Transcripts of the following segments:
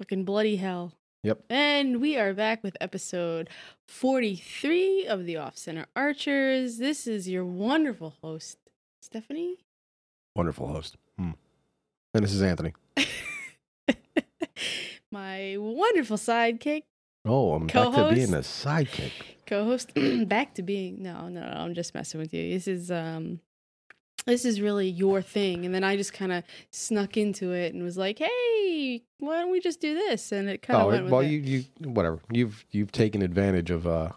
Fucking bloody hell. Yep. And we are back with episode 43 of the Off Center Archers. This is your wonderful host, Stephanie. Wonderful host. Hmm. And this is Anthony. My wonderful sidekick, Oh, I'm back to being a sidekick. co-host, back to being no, no, no, I'm just messing with you. This is um this is really your thing. And then I just kind of snuck into it and was like, hey, why don't we just do this? And it kind of Oh, went well, you, you, whatever. You've, you've taken advantage of, uh,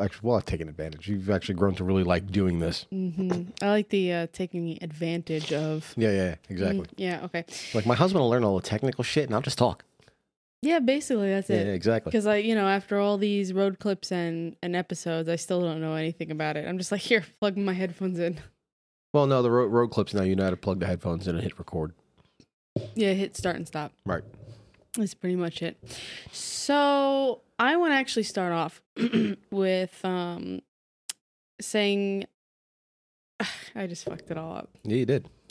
actually, well, I've taken advantage. You've actually grown to really like doing this. Mm-hmm. I like the uh, taking advantage of. Yeah, yeah, yeah, exactly. Mm, yeah. Okay. Like my husband will learn all the technical shit, and I'll just talk. Yeah. Basically, that's it. Yeah, exactly. Because I, you know, after all these road clips and and episodes, I still don't know anything about it. I'm just like, here, plug my headphones in. Well, no, the road, road clips now. You know how to plug the headphones in and hit record. Yeah, hit start and stop. Right. That's pretty much it. So I want to actually start off with um saying I just fucked it all up. Yeah, you did.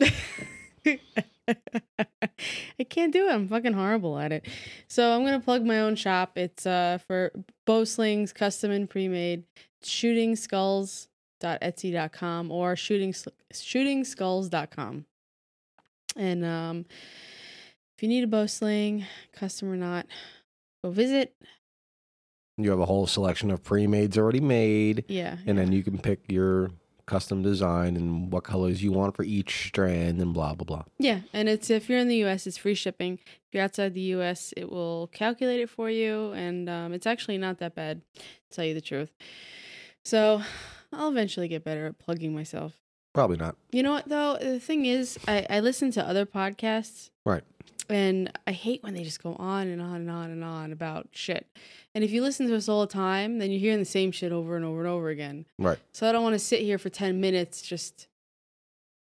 I can't do it. I'm fucking horrible at it. So I'm gonna plug my own shop. It's uh for bow slings, custom and pre-made. Shooting skulls.etsy.com or shooting shooting skulls.com. And um if you need a bow sling, custom or not, go visit. You have a whole selection of pre-mades already made, Yeah. and then you can pick your custom design and what colors you want for each strand, and blah blah blah. Yeah, and it's if you're in the US, it's free shipping. If you're outside the US, it will calculate it for you, and um, it's actually not that bad, to tell you the truth. So I'll eventually get better at plugging myself. Probably not. You know what though? The thing is, I, I listen to other podcasts. Right. And I hate when they just go on and on and on and on about shit. And if you listen to us all the time, then you're hearing the same shit over and over and over again. Right. So I don't want to sit here for 10 minutes just,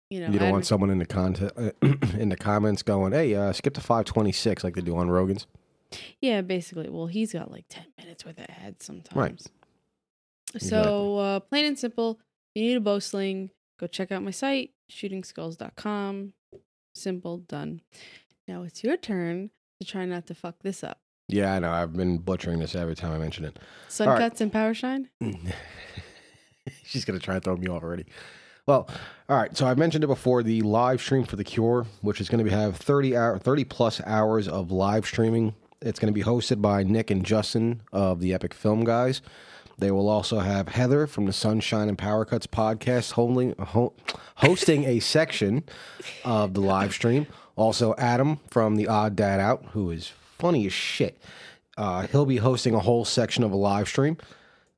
you know. You don't want someone in the content in the comments going, "Hey, uh, skip to 526 like they do on Rogan's." Yeah, basically. Well, he's got like 10 minutes worth of ads sometimes. Exactly. So, uh, plain and simple, you need a bow sling, go check out my site, shootingskulls.com. Simple, done. Now it's your turn to try not to fuck this up. Yeah, I know. I've been butchering this every time I mention it. Sun All right. cuts and power shine? She's gonna try and throw me off already. Well, all right. So I mentioned it before. The live stream for the Cure, which is going to be have thirty hour, thirty plus hours of live streaming. It's going to be hosted by Nick and Justin of the Epic Film Guys. They will also have Heather from the Sunshine and Power Cuts podcast holding, ho- hosting a section of the live stream. Also, Adam from the Odd Dad Out, who is funny as shit. Uh, he'll be hosting a whole section of a live stream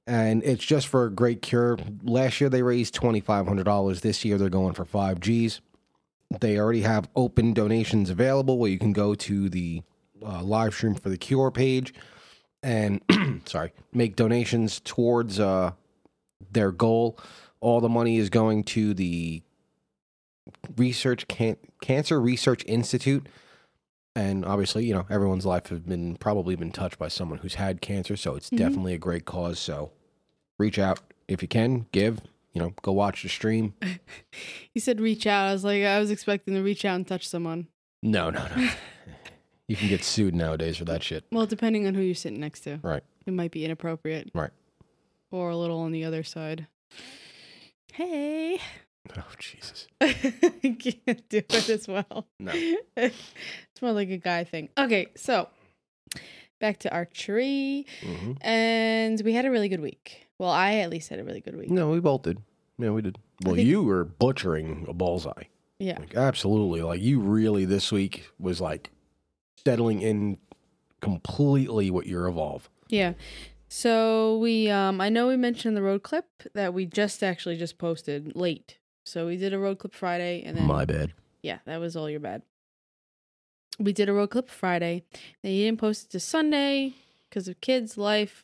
and it's just for a great cure. Last year they raised twenty five hundred dollars. This year they're going for five Gs. They already have open donations available where you can go to the uh, live stream for the cure page and sorry make donations towards uh, their goal. All the money is going to the research can- cancer research institute and obviously you know everyone's life has been probably been touched by someone who's had cancer so it's Mhm. definitely a great cause so reach out if you can give you know go watch the stream He said reach out. I was like, I was expecting to reach out and touch someone. no no no you can get sued nowadays for that shit Well, depending on who you're sitting next to. Right. It might be inappropriate. Right. Or a little on the other side. Hey. oh jesus I can't do it as well. No. it's more like a guy thing. Okay, so back to archery. hmm And we had a really good week. Well, I at least had a really good week. no we both did yeah we did well think- you were butchering a bullseye Yeah. like absolutely like you really this week was like settling in completely what your evolve Yeah. So we um I know we mentioned the road clip that we just actually just posted late. So we did a road clip Friday and then my bad Yeah, that was all your bad. We did a road clip Friday. Then you didn't post it to Sunday because of kids, life,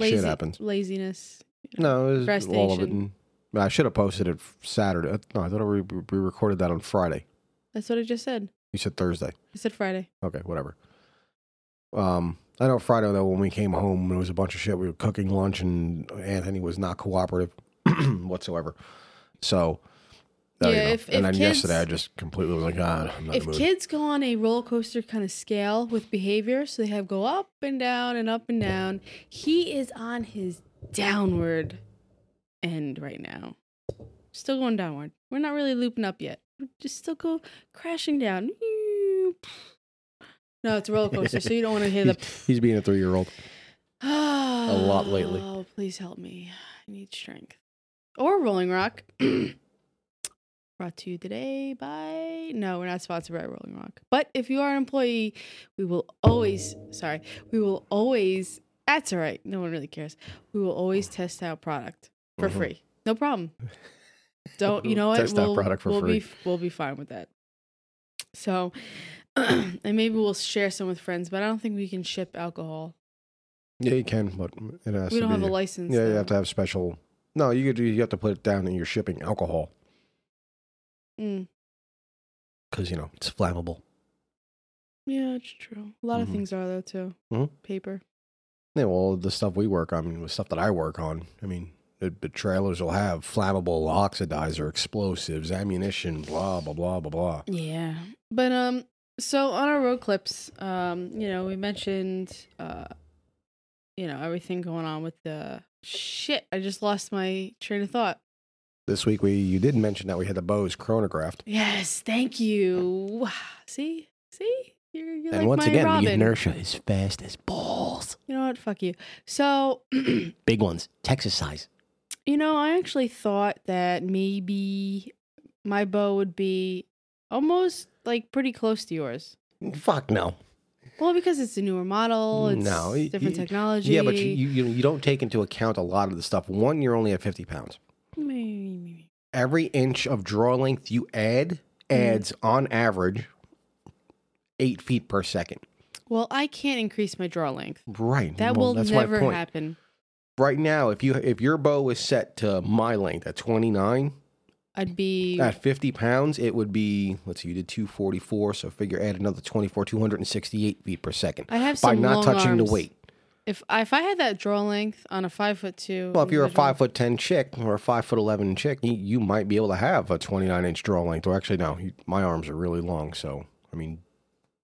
Shit happens. laziness. No, it was all of it. And, I should have posted it Saturday. Uh, No, I thought we, we recorded that on Friday. That's what I just said. You said Thursday. I said Friday. Okay, whatever. Um, I know Friday though when we came home, there was a bunch of shit. We were cooking lunch, and Anthony was not cooperative whatsoever. So Oh, you Yeah, know. if- and if then kids- yesterday I just completely was like, ah, I'm not if kids go on a roller coaster kind of scale with behavior, so they have go up and down and up and down, he is on his downward end right now. Still going downward. We're not really looping up yet. Just still go crashing down. No, it's a roller coaster, so you don't want to hear the. he's, he's being a three year old. a lot lately. Oh, please help me. I need strength. Or Rolling Rock. Brought to you today by. No, we're not sponsored by Rolling Rock. But if you are an employee, we will always. Sorry. We will always. That's all right. No one really cares. We will always test out product for Mhm. free. No problem. Don't you know what? Test we'll, product for we'll free. Be, we'll be fine with that. So, and maybe we'll share some with friends, but I don't think we can ship alcohol. Yeah, you can, but it has We to don't have a license. Yeah, you have to have special. No, you could. You have to put it down in your shipping alcohol Mm. because you know it's flammable. Yeah, it's true. A lot of Mhm. things are though too. Mhm. Paper. Yeah, well, the stuff we work on, I mean, the stuff that I work on, I mean, the, the trailers will have flammable oxidizer, explosives, ammunition, blah blah blah blah blah. Yeah. But um so on our road clips, um, you know, we mentioned uh you know, everything going on with the shit. I just lost my train of thought. This week we you did mention that we had the bows chronographed, Yes, thank you. See? See? You're, you're and like once again, Robin. the inertia is fast as balls. You know what? Fuck you. So Big ones, Texas size. You know, I actually thought that maybe my bow would be almost like pretty close to yours. Fuck no. Well, because it's a newer model, it's No, different y- technology. Yeah, but you, you you you don't take into account a lot of the stuff. One, you're only at fifty pounds. Maybe. Every inch of draw length you add Mm. adds on average eight feet per second. Well, I can't increase my draw length. Right. That well, will never happen. Right now, if you if your bow is set to my length at twenty nine, I'd be at fifty pounds, it would be let's see, you did two forty four, so figure add another twenty four, two hundred and sixty eight feet per second I have by some not long touching arms. the weight. If if I had that draw length on a five foot two, Well, if you're a individual- five foot ten chick or a five foot eleven chick, you, you might be able to have a twenty nine inch draw length. Or actually, no, you, my arms are really long. So I mean,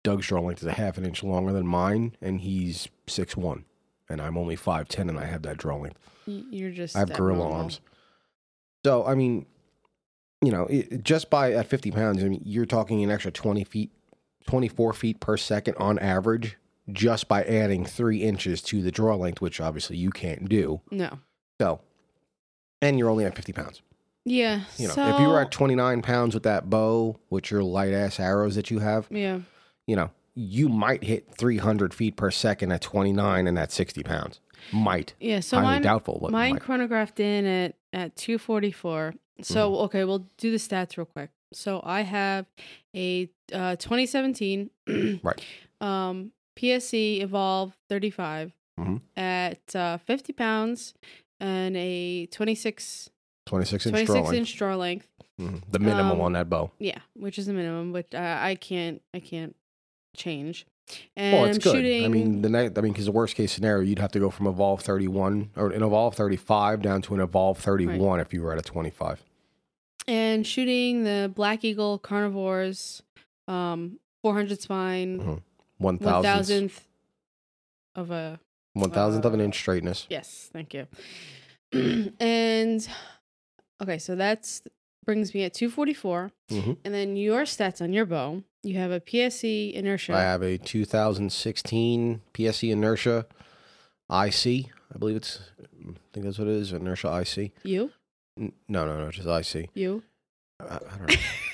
Doug's draw length is a half an inch longer than mine, and he's six one, and I'm only five ten, and I have that draw length. you're just I have gorilla abnormal. arms. So I mean, you know, it, just by at fifty pounds, I mean, you're talking an extra twenty feet, twenty four feet per second on average, just by adding three inches to the draw length, which obviously you can't do. No. So, and you're only at 50 pounds. Yeah. You know, so, if you were at 29 pounds with that bow, with your light ass arrows that you have, yeah. you know, you might hit 300 feet per second at 29 and at 60 pounds. Might. Yeah. So Highly mine, doubtful, but mine might. chronographed in at at 244 so Mm-hmm. okay we'll do the stats real quick so i have a uh 2017 Right. um pse evolve 35 Mhm. at uh 50 pounds and a 26 26 inch draw 26 length. inch draw length Mhm. The minimum Um, on that bow. yeah which is the minimum but uh, i can't i can't change and Well, it's I'm good. shooting I mean, the night. I mean, because the worst case scenario, you'd have to go from evolve 31 or an evolve 35 down to an evolve 31 if you were at a 25. and shooting the black eagle carnivores um 400 spine Mhm. 1,000th of a one thousandth of an uh, inch straightness. yes thank you and okay so that's brings me at 244 Mhm. and then your stats on your bow you have a pse inertia I have a 2016 PSE Inertia IC. I believe it's, I think that's what it is, Inertia IC. you N- No, no, no, just IC. you I, I don't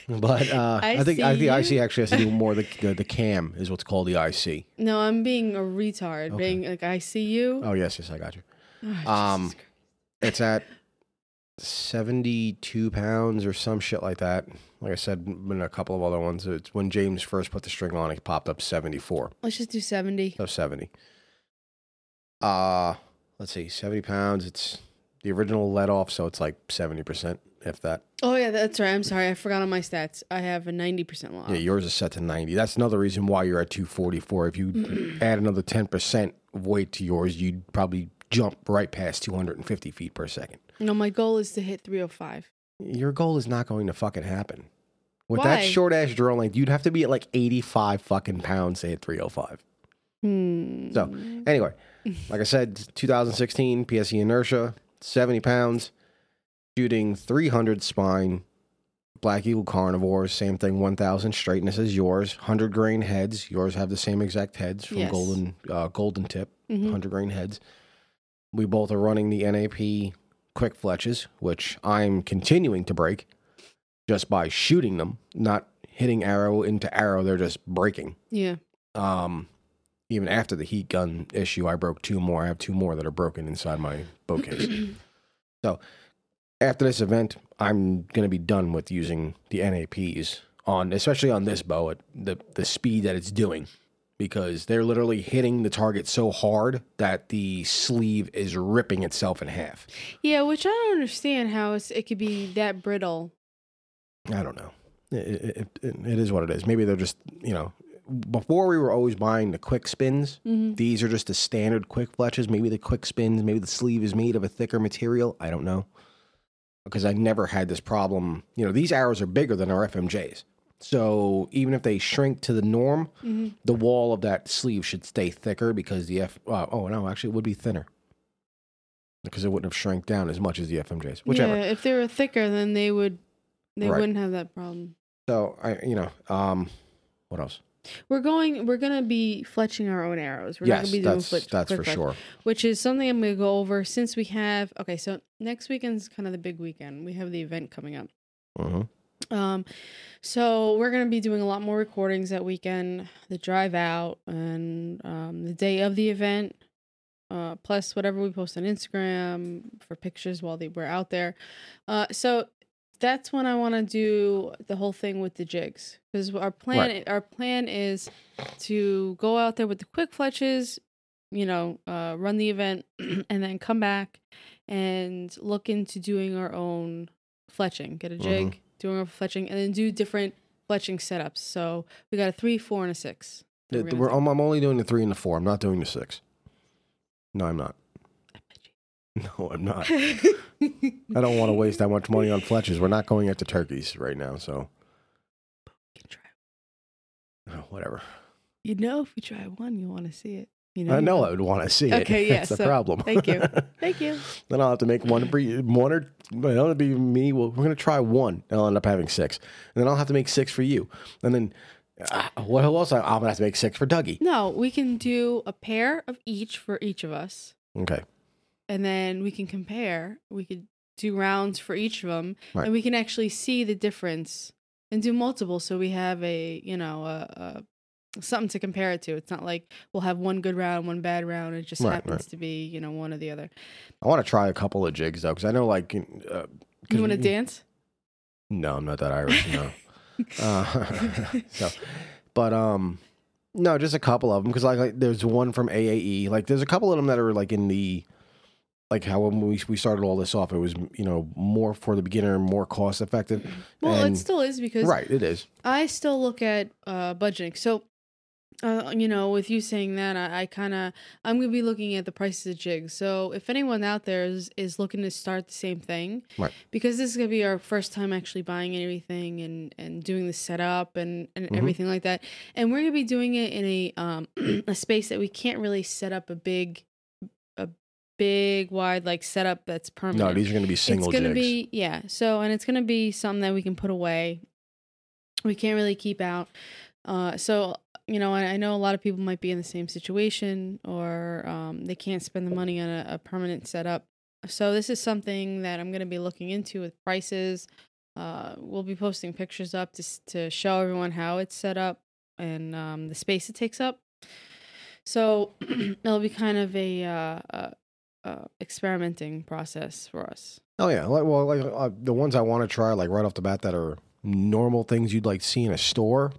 know. but uh, I, think I think IC actually has to do more the, the the cam is what's called the IC. no i'm being a retard Okay. being like i see you Oh yes, yes, I got you. Oh, um, It's at 72 pounds or some shit like that. Like I said, in a couple of other ones, it's when James first put the string on, it popped up 74. let's just do 70 So 70. Uh, let's see, 70 pounds. It's the original let off, so it's like 70%, if that. oh yeah that's right i'm sorry i forgot on my stats i have a 90% lock Yeah, yours is set to 90. That's another reason why you're at 244. If you add another 10% weight to yours, you'd probably jump right past 250 feet per second. No my goal is to hit 305 your goal is not going to fucking happen. With Why? that short ass draw length, you'd have to be at like 85 fucking pounds, say at 305. Hmm. So, anyway, like I said, 2016 PSE inertia, 70 pounds, shooting 300 spine, Black Eagle carnivores, same thing, 1000 straightness as yours, 100 grain heads. Yours have the same exact heads from Yes. Golden uh, Golden Tip, Mhm. 100 grain heads. We both are running the NAP quick fletches, which I'm continuing to break just by shooting them, not hitting arrow into arrow. They're just breaking. Yeah. Um, even after the heat gun issue, I broke two more. I have two more that are broken inside my bow case. so after this event, I'm going to be done with using the NAPs on, especially on this bow at the the speed that it's doing, because they're literally hitting the target so hard that the sleeve is ripping itself in half. Yeah, which I don't understand how it's, it could be that brittle. I don't know. It, it, it, it is what it is. Maybe they're just you know. Before we were always buying the quick spins. Mhm. These are just the standard quick fletches. Maybe the quick spins. Maybe the sleeve is made of a thicker material. I don't know. Because I never had this problem. You know, these arrows are bigger than our FMJs. So even if they shrink to the norm, Mhm. the wall of that sleeve should stay thicker because the F. Uh, oh no, actually, it would be thinner because it wouldn't have shrank down as much as the FMJs. Whichever. Yeah, if they were thicker, then they would they Right. wouldn't have that problem. So I, you know, um, what else? We're going. We're gonna be fletching our own arrows. We're not yes, gonna be doing that's flit- that's for fletch, sure. Which is something I'm gonna go over since we have. Okay, so next weekend's kind of the big weekend. We have the event coming up. hmm Um, so we're gonna be doing a lot more recordings that weekend, the drive out, and um, the day of the event. Uh, plus whatever we post on Instagram for pictures while they were out there. Uh, so that's when I want to do the whole thing with the jigs because our plan our plan is to go out there with the quick fletches, you know, uh, run the event, and then come back and look into doing our own fletching. Get a jig, doing our fletching, and then do different fletching setups. So we got a three, four, and a six. The- we're we're- I'm, I'm only doing the three and the four. I'm not doing the six. No, I'm not. I bet you. No, I'm not. I don't want to waste that much money on fletches. We're not going after turkeys right now, so Can try. oh, whatever. You know, if we try one, you want to see it. You know. I know I would want to see it. Okay, yeah, That's the problem. thank you. Thank you. then I'll have to make one. One or it'll be me. Well, we're gonna try one. And I'll end up having six. And then I'll have to make six for you. And then uh, what else? I'm gonna have to make six for Dougie. No, we can do a pair of each for each of us, Okay. and then we can compare. We could do rounds for each of them, Right. and we can actually see the difference and do multiple. So we have a you know a, a something to compare it to. It's not like we'll have one good round, one bad round. It just Right, happens right. to be you know one or the other. I want to try a couple of jigs though, because I know like. Uh, You want to dance? No, I'm not that Irish. No. uh, so, but um, no, just a couple of them because like, like there's one from AAE. Like there's a couple of them that are like in the like how when we we started all this off, it was you know more for the beginner, more cost effective. Well, And- it still is because Right, it is. I still look at uh, budgeting. So, uh, you know, with you saying that, I, I kind of I'm gonna be looking at the prices of jigs. So, if anyone out there is is looking to start the same thing, Right. Because this is gonna be our first time actually buying anything and and doing the setup and and Mhm. everything like that, and we're gonna be doing it in a um a space that we can't really set up a big a big wide like setup that's permanent No, these are going to be single it's gonna jigs. be yeah so and it's gonna be something that we can put away we can't really keep out uh so you know I, know a lot of people might be in the same situation or um, they can't spend the money on a, a permanent setup. So this is something that i'm gonna be looking into with prices. Uh we'll be posting pictures up to, to show everyone how it's set up and um, the space it takes up. So it'll be kind of a uh, uh, uh, experimenting process for us. oh yeah, well, like uh, the ones I want to try, like right off the bat, that are normal things you'd like see in a store,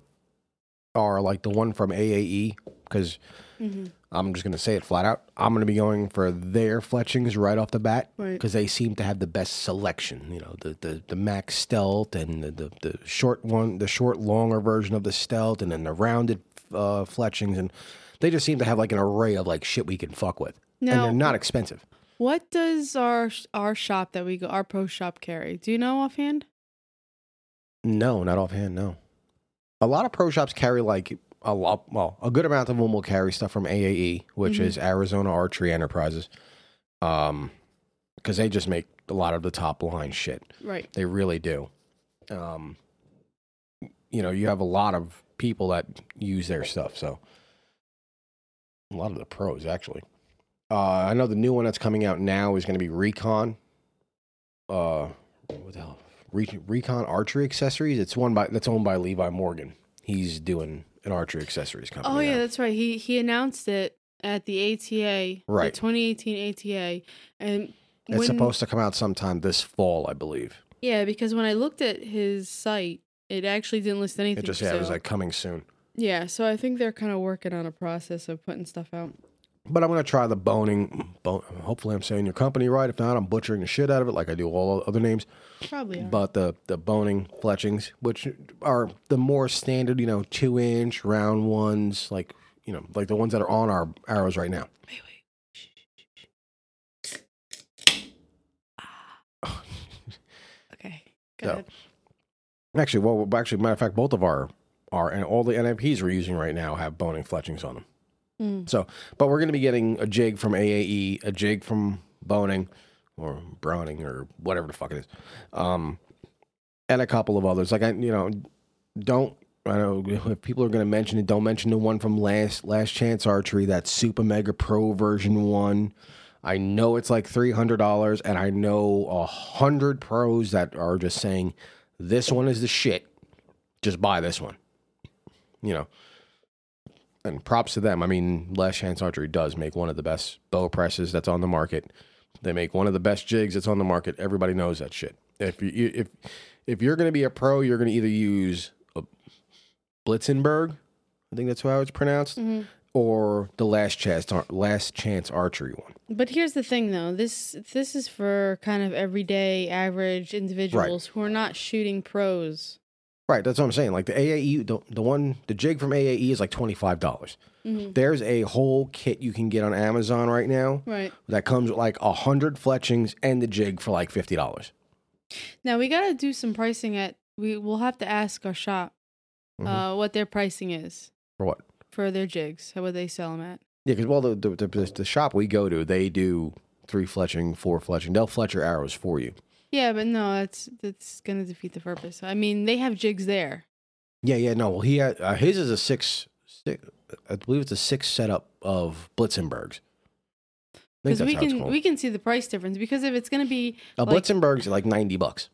are like the one from AAE because Mm-hmm. I'm just going to say it flat out. I'm going to be going for their fletchings right off the bat. Right. because they seem to have the best selection. You know, the the, the Max Stealth and the, the the short one, the short longer version of the Stealth, and then the rounded uh, fletchings, and they just seem to have like an array of like shit we can fuck with, and they're not expensive. What does our our shop that we go our pro shop carry? Do you know offhand? No, not offhand. No. A lot of pro shops carry like a lot. Well, a good amount of them will carry stuff from AAE, which Mhm. is Arizona Archery Enterprises, um, because they just make a lot of the top line shit. Right. They really do. Um, you know, you have a lot of people that use their stuff, so a lot of the pros actually. Uh, I know the new one that's coming out now is going to be Recon. Uh, what the hell? Re- Recon Archery Accessories. It's one by that's owned by Levi Morgan. He's doing an archery accessories company. Oh yeah, now. that's right. He he announced it at the ATA, Right. The 2018 ATA, and it's when- supposed to come out sometime this fall, I believe. Yeah, because when I looked at his site, it actually didn't list anything. It just yeah, it was like coming soon. yeah. So I think they're kind of working on a process of putting stuff out. But I'm gonna try the Bohning. Bone, hopefully, I'm saying your company right. If not, I'm butchering the shit out of it, like I do all other names. Probably. Are. But the the Bohning fletchings, which are the more standard, you know, two inch round ones, like you know, like the ones that are on our arrows right now. wait, wait. Shh, shh, shh, shh. Ah. Okay. Go So- ahead. Actually, well, actually, matter of fact, both of our are and all the NAPs we're using right now have Bohning fletchings on them. Mm. So, but we're going to be getting a jig from AAE, a jig from Bohning or Browning or whatever the fuck it is, um, and a couple of others. Like I, you know, don't I know if people are going to mention it, don't mention the one from last Last Chance Archery, that Super Mega Pro version one. I know it's like three hundred dollars, and I know a hundred pros that are just saying this one is the shit. Just buy this one. You know, and props to them. I mean, Last Chance Archery does make one of the best bow presses that's on the market. They make one of the best jigs that's on the market. Everybody knows that shit. If you if if you're going to be a pro, you're going to either use a Blitzenberg, I think that's how it's pronounced, Mhm. or the Last Chance Last Chance Archery one. But here's the thing, though. This this is for kind of everyday, average individuals who are not shooting pros. Right, that's what I'm saying. Like the AAE, the, the one, the jig from AAE is like twenty five dollars. Mhm. There's a whole kit you can get on Amazon right now Right that comes with like a hundred fletchings and the jig for like fifty dollars. now, we got to do some pricing at. We will have to ask our shop Mhm. uh, what their pricing is For what? for their jigs. How would they sell them at? Yeah, because well, the, the the the shop we go to, they do three fletching, four fletching. They'll fletch your arrows for you. Yeah, but no, that's that's gonna defeat the purpose. I mean, they have jigs there. Yeah, yeah, no. Well, he had uh, his is a six, six. I believe it's a six setup of Blitzenbergs. Because we can we can see the price difference. Because if it's gonna be a like- Blitzenberg's like ninety bucks,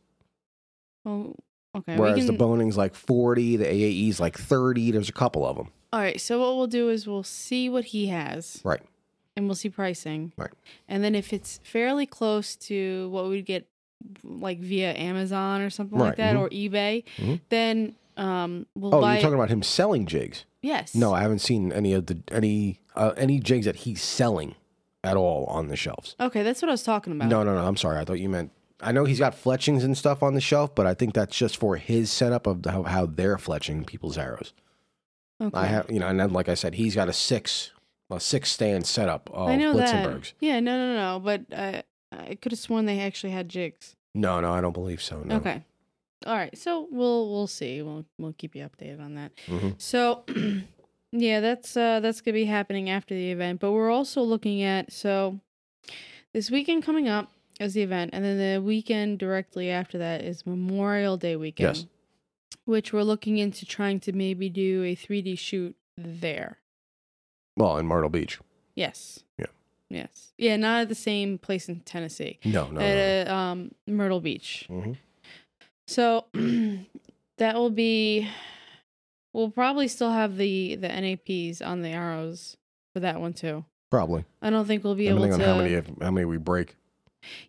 well, okay, we whereas can, the Bohning's like forty. The AAE's like thirty. There's a couple of them. all right. So what we'll do is we'll see what he has. Right. and we'll see pricing. Right. And then if it's fairly close to what we'd get like via Amazon or something like Right, that mhm. or eBay, Mhm. then um we'll Oh, buy you're talking about him selling jigs? Yes. No, I haven't seen any of the any uh, any jigs that he's selling at all on the shelves. Okay, that's what I was talking about. No, no, no. I'm sorry. I thought you meant. I know he's got fletchings and stuff on the shelf, but I think that's just for his setup of how, how they're fletching people's arrows. Okay. I have, you know, and then like I said, he's got a six, a six stand setup of I know Blitzenbergs. that. Yeah, no, no, no. But uh, I could have sworn they actually had jigs. No, no, I don't believe so. No. Okay. All right. So we'll we'll see. We'll we'll keep you updated on that. Mhm. So yeah, that's uh that's gonna be happening after the event. But we're also looking at so this weekend coming up is the event, and then the weekend directly after that is Memorial Day weekend. Yes. Which we're looking into trying to maybe do a 3D shoot there. Well, in Myrtle Beach. Yes. Yeah. Yes. Yeah, not at the same place in Tennessee. No, no, at um, Myrtle Beach. hmm So that will be. We'll probably still have the the NAPs on the arrows for that one too. Probably. I don't think we'll be able Depending to. on how many how many we break.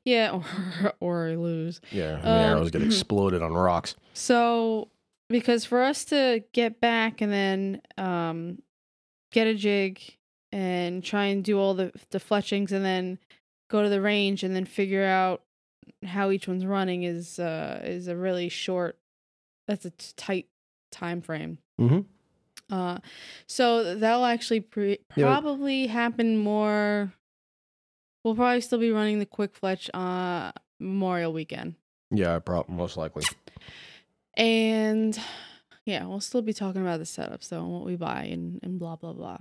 Yeah, or or lose. Yeah, how many Um, arrows get exploded on rocks. So because for us to get back and then um get a jig and try and do all the the fletchings and then go to the range and then figure out how each one's running is uh is a really short that's a t- tight time frame. Mhm. Uh so that'll actually pre- Yeah. probably happen more we'll probably still be running the quick fletch uh Memorial weekend. Yeah, probably most likely. And yeah, we'll still be talking about the setups though and what we buy and, and blah blah blah.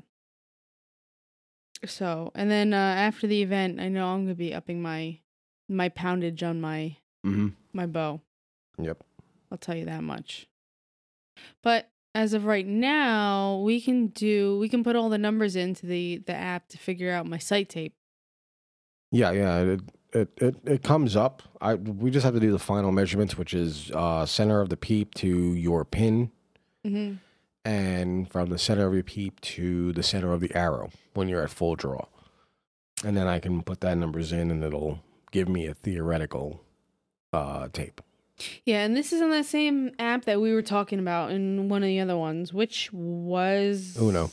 So and then uh after the event I know I'm gonna be upping my my poundage on my Mm-hmm. my bow. Yep. I'll tell you that much. But as of right now, we can do we can put all the numbers into the the app to figure out my sight tape. Yeah, yeah. It it it, it comes up. I we just have to do the final measurements, which is uh, center of the peep to your pin, Mm-hmm. And from the center of your peep to the center of the arrow when you're at full draw, and then I can put that numbers in, and it'll give me a theoretical uh, tape. Yeah, and this is on that same app that we were talking about in one of the other ones, which was Uno.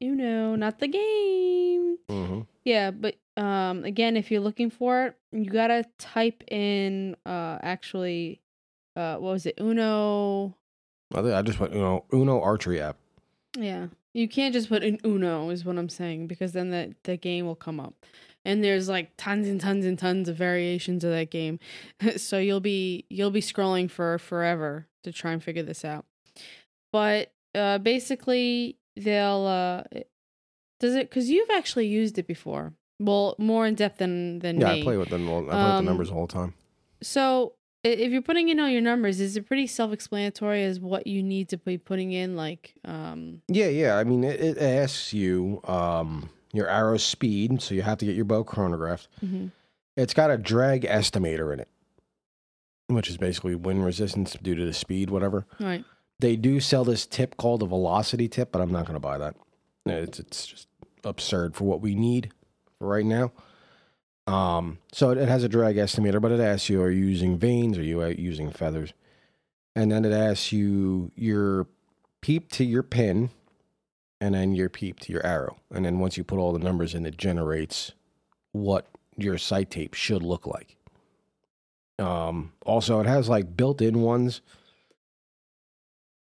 Uno, not the game. Mm-hmm. Yeah, but um again, if you're looking for it, you gotta type in uh actually uh what was it? Uno I, think I just put you know Uno archery app. Yeah. You can't just put in Uno is what I'm saying because then the the game will come up. And there's like tons and tons and tons of variations of that game. so you'll be you'll be scrolling for forever to try and figure this out. But uh basically they'll uh does it cuz you've actually used it before. Well, more in depth than than Yeah, me. I play with them. all- I play with Um, the numbers all the time. So if you're putting in all your numbers, is it pretty self-explanatory as what you need to be putting in like um Yeah, yeah. I mean, it, it asks you um, your arrow speed, so you have to get your bow chronographed. mhm. It's got a drag estimator in it, which is basically wind resistance due to the speed, whatever. right. They do sell this tip called a velocity tip, but I'm not going to buy that. It's it's just absurd for what we need for right now. Um, so it, has a drag estimator, but it asks you: Are you using vanes? Are you uh, using feathers? And then it asks you your peep to your pin, and then your peep to your arrow. And then once you put all the numbers in, it generates what your sight tape should look like. Um, also, it has like built-in ones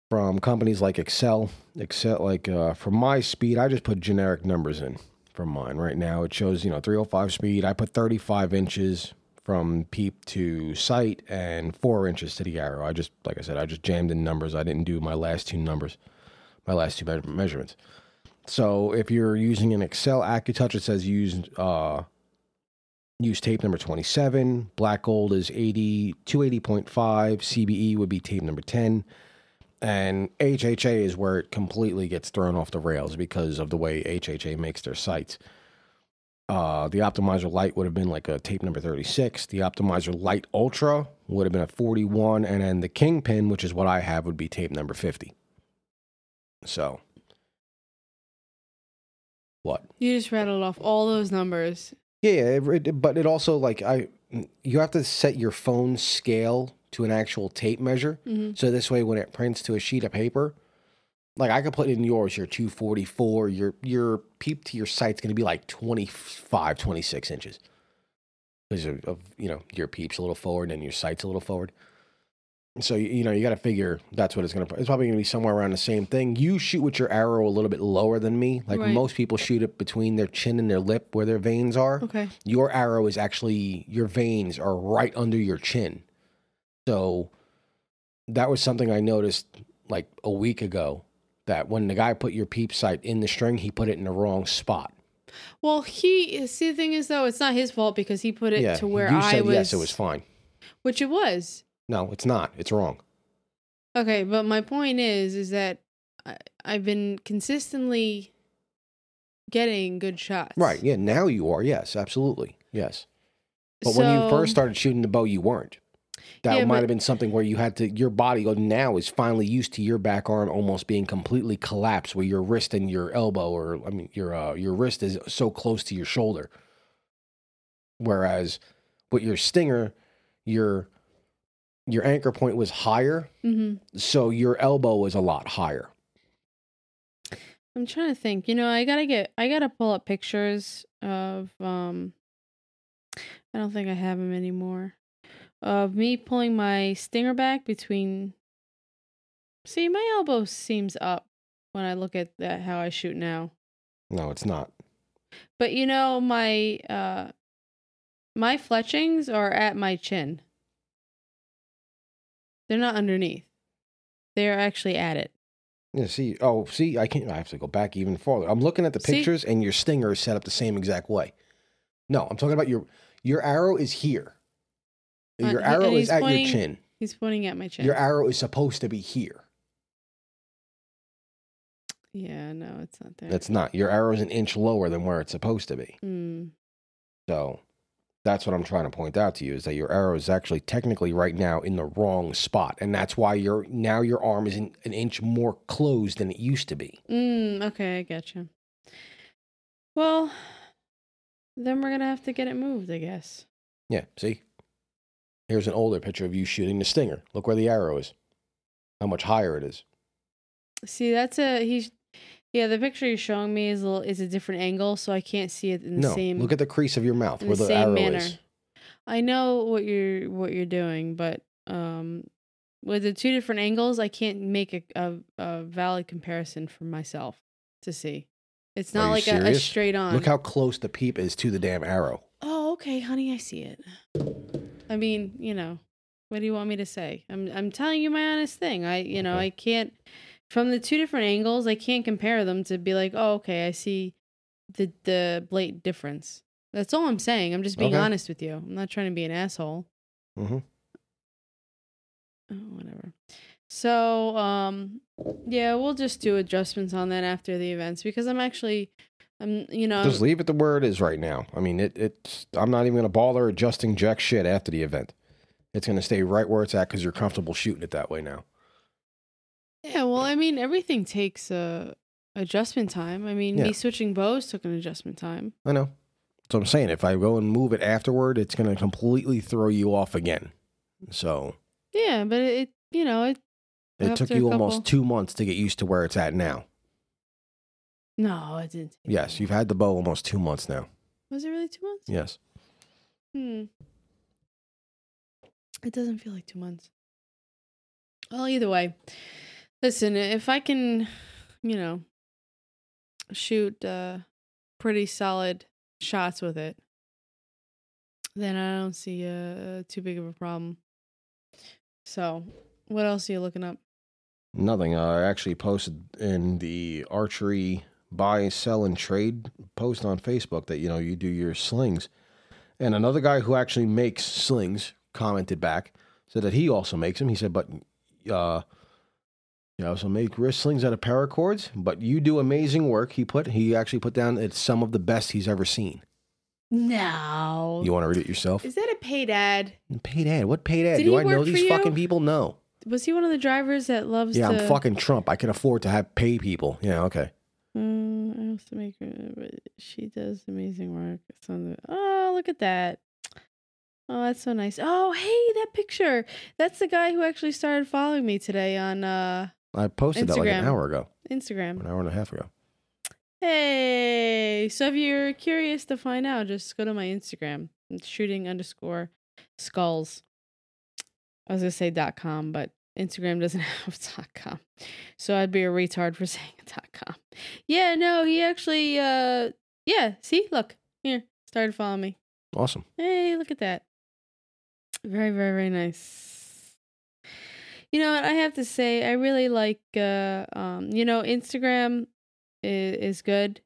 from companies like Axcel. Axcel, like uh, for my speed, I just put generic numbers in for mine. Right now, it shows you know 305 speed. I put 35 inches from peep to sight and four inches to the arrow. I just, like I said, I just jammed in numbers. I didn't do my last two numbers, my last two me- measurements. So if you're using an Axcel AccuTouch, it says use uh, use tape number 27. Black gold is 80, 280.5. CBE would be tape number 10 and HHA is where it completely gets thrown off the rails because of the way HHA makes their sights. Uh, the Optimizer Lite would have been like a tape number 36. The Optimizer Lite Ultra would have been a 41. And then the Kingpin, which is what I have, would be tape number 50. So, what? You just rattled off all those numbers. Yeah, it- but it also like I, you have to set your phone scale to an actual tape measure. hmm So this way, when it prints to a sheet of paper, like I could put in yours, your 244, your your peep to your sight's going to be like 25, 26 inches. Because of, of, you know, your peep's a little forward and your sight's a little forward. So, you you know, you got to figure that's what it's going to, it's probably going to be somewhere around the same thing. You shoot with your arrow a little bit lower than me. Like Right. most people shoot it between their chin and their lip where their vanes are Okay. your arrow is actually your vanes are right under your chin. So that was something I noticed like a week ago that when the guy put your peep sight in the string, he put it in the wrong spot. Well, he see the thing is though, it's not his fault because he put it to where you I said was. yes, it was fine. Which it was. No, it's not. It's wrong. Okay, but my point is, is that I, I've been consistently getting good shots. Right. Yeah. Now you are. Yes. Absolutely. Yes. But when you first started shooting the bow, you weren't. That Yeah, might but- have been something where you had to, your body now is finally used to your back arm almost being completely collapsed, where your wrist and your elbow, or I mean, your uh, your wrist is so close to your shoulder. Whereas with your stinger, your your anchor point was higher, Mhm. so your elbow was a lot higher. I'm trying to think. You know, I gotta get. I gotta pull up pictures of. um I don't think I have them anymore. Of me pulling my stinger back between. See, my elbow seems up when I look at that how I shoot now. No, it's not. But you know, my uh my fletchings are at my chin. They're not underneath. They're actually at it. Yeah, see, oh, see, I can't. I have to go back even farther. I'm looking at the See? pictures, and your stinger is set up the same exact way. No, I'm talking about your your arrow is here. Uh, Your arrow is at pointing- your chin. He's pointing at my chin. Your arrow is supposed to be here. yeah, no, it's not there. It's not. Your arrow is an inch lower than where it's supposed to be. Mm. So that's what I'm trying to point out to you is that your arrow is actually technically right now in the wrong spot, and that's why your now your arm is in, an inch more closed than it used to be. Mm, okay, I gotcha. Well, then we're gonna have to get it moved, I guess. Yeah. See, here's an older picture of you shooting the stinger. Look where the arrow is. How much higher it is. See, that's a he's. Yeah, the picture you're showing me is a little, is a different angle, so I can't see it in the no, same. look at the crease of your mouth in where the the, same arrow manner. is. I know what you're what you're doing, but um, with the two different angles, I can't make a a, a valid comparison for myself to see. It's not like a, a straight on. Look how close the peep is to the damn arrow. Oh, okay, honey, I see it. I mean, you know, what do you want me to say? I'm I'm telling you my honest thing. I, you know, Okay. I can't from the two different angles, I can't compare them to be like, "Oh, okay, I see the the blatant difference." That's all I'm saying. I'm just being Okay. honest with you. I'm not trying to be an asshole. Mm-hmm. Oh, whatever. So, um yeah, we'll just do adjustments on that after the events because I'm actually I'm you know, Just leave it the where it is right now. I mean, it. It's. I'm not even going to bother adjusting jack shit after the event. It's going to stay right where it's at because you're comfortable shooting it that way now. Yeah, well, I mean, everything takes uh, adjustment time. I mean, Yeah. me switching bows took an adjustment time. I know. So I'm saying if I go and move it afterward, it's going to completely throw you off again. So Yeah, but it, it you know, it. it took you couple- almost two months to get used to where it's at now. No, it didn't. Yes, you've had the bow almost two months now. Was it really two months? Yes. Hmm. It doesn't feel like two months. Well, either way, listen. If I can, you know, shoot uh, pretty solid shots with it, then I don't see uh, too big of a problem. So, what else are you looking up? Nothing. Uh, I actually posted in the archery buy, sell, and trade post on Facebook that you know you do your slings, and another guy who actually makes slings commented back said that he also makes them. He said, but uh, you also make wrist slings out of paracords, but you do amazing work. He put he actually put down it's some of the best he's ever seen. No. You want to read it yourself? Is that a paid ad? Paid ad? What paid ad? Did do I know these you? fucking people? No. Was he one of the drivers that loves Yeah, to... I'm fucking Trump. I can afford to have pay people. Yeah, okay. Mm, I also make her, but she does amazing work. It's on the, oh, look at that. Oh, that's so nice. Oh, hey, that picture. That's the guy who actually started following me today on uh I posted that like an hour ago, Instagram. an hour and a half ago. Hey, so if you're curious to find out, just go to my Instagram. It's shooting underscore skulls. I was gonna say dot com, but Instagram doesn't have com, so I'd be a retard for saying com. Yeah, no, he actually, uh, yeah. See, look here, started following me. Awesome. Hey, look at that. Very, very, very nice. You know what? I have to say, I really like, uh, um, you know, Instagram is, is good.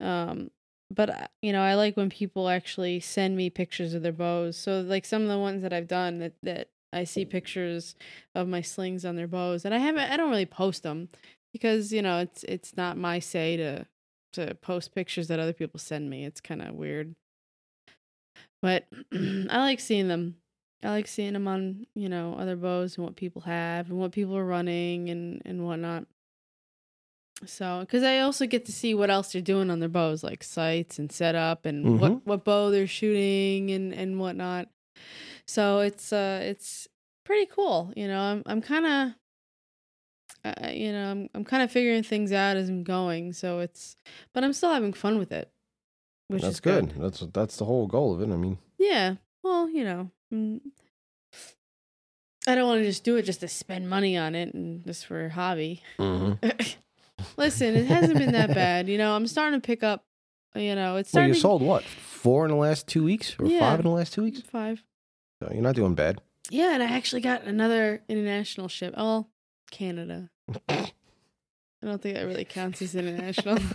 Um, but, you know, I like when people actually send me pictures of their bows. So, like some of the ones that I've done that, that I see pictures of my slings on their bows, and I haven't, I don't really post them because, you know, it's, it's not my say to, to post pictures that other people send me. It's kind of weird but I like seeing them. I like seeing them on you know other bows and what people have and what people are running and and whatnot. So, because I also get to see what else they're doing on their bows, like sights and setup and Mhm. what what bow they're shooting and and whatnot. So it's uh it's pretty cool. You know, I'm I'm kind of. Uh, you know, I'm I'm kind of figuring things out as I'm going, so it's, but I'm still having fun with it, which That's is good. good. That's that's the whole goal of it. I mean, Yeah. Well, you know, mm, I don't want to just do it just to spend money on it and just for a hobby. mm-hmm. Listen, it hasn't been that bad. You know, I'm starting to pick up. You know, it's well, you to, sold what? four in the last two weeks or Yeah. five in the last two weeks. Five. So you're not doing bad. Yeah, and I actually got another international ship. Oh, Canada. I don't think that really counts as international.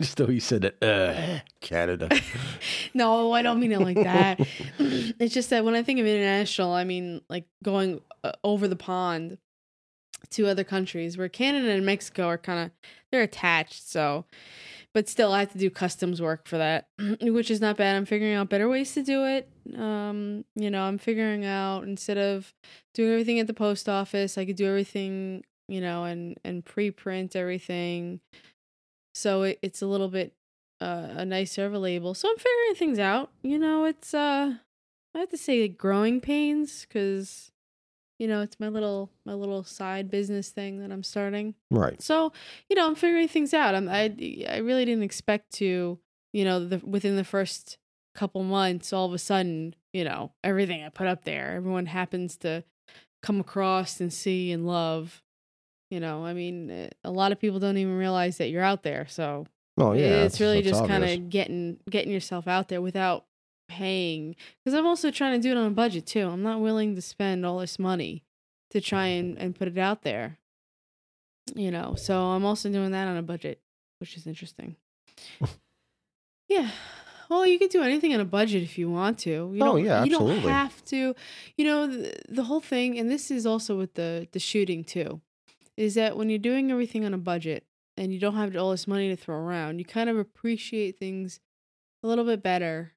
Just though you said that, uh, Canada. no, I don't mean it like that. it's just that when I think of international, I mean like going uh, over the pond to other countries where Canada and Mexico are kind of they're attached, so but still I have to do customs work for that, which is not bad. I'm figuring out better ways to do it. Um, you know, I'm figuring out instead of doing everything at the post office, I could do everything, you know, and and pre-print everything. So it, it's a little bit uh, a nicer of a label. So I'm figuring things out. You know, it's uh I have to say growing pains cuz you know, it's my little my little side business thing that I'm starting. right. So, you know, I'm figuring things out. I'm I I really didn't expect to, you know, the within the first couple months all of a sudden, you know, everything I put up there, everyone happens to come across and see and love. You know, I mean, eh, a lot of people don't even realize that you're out there. So, Oh yeah. it's really just kind of getting getting yourself out there without paying because i'm also trying to do it on a budget too. I'm not willing to spend all this money to try and, and put it out there you know? So i'm also doing that on a budget which is interesting. Yeah. Well you can do anything on a budget if you want to. You Oh, don't, yeah, you don't have to you know the, the whole thing and this is also with the the shooting too is that when you're doing everything on a budget and you don't have all this money to throw around, you kind of appreciate things a little bit better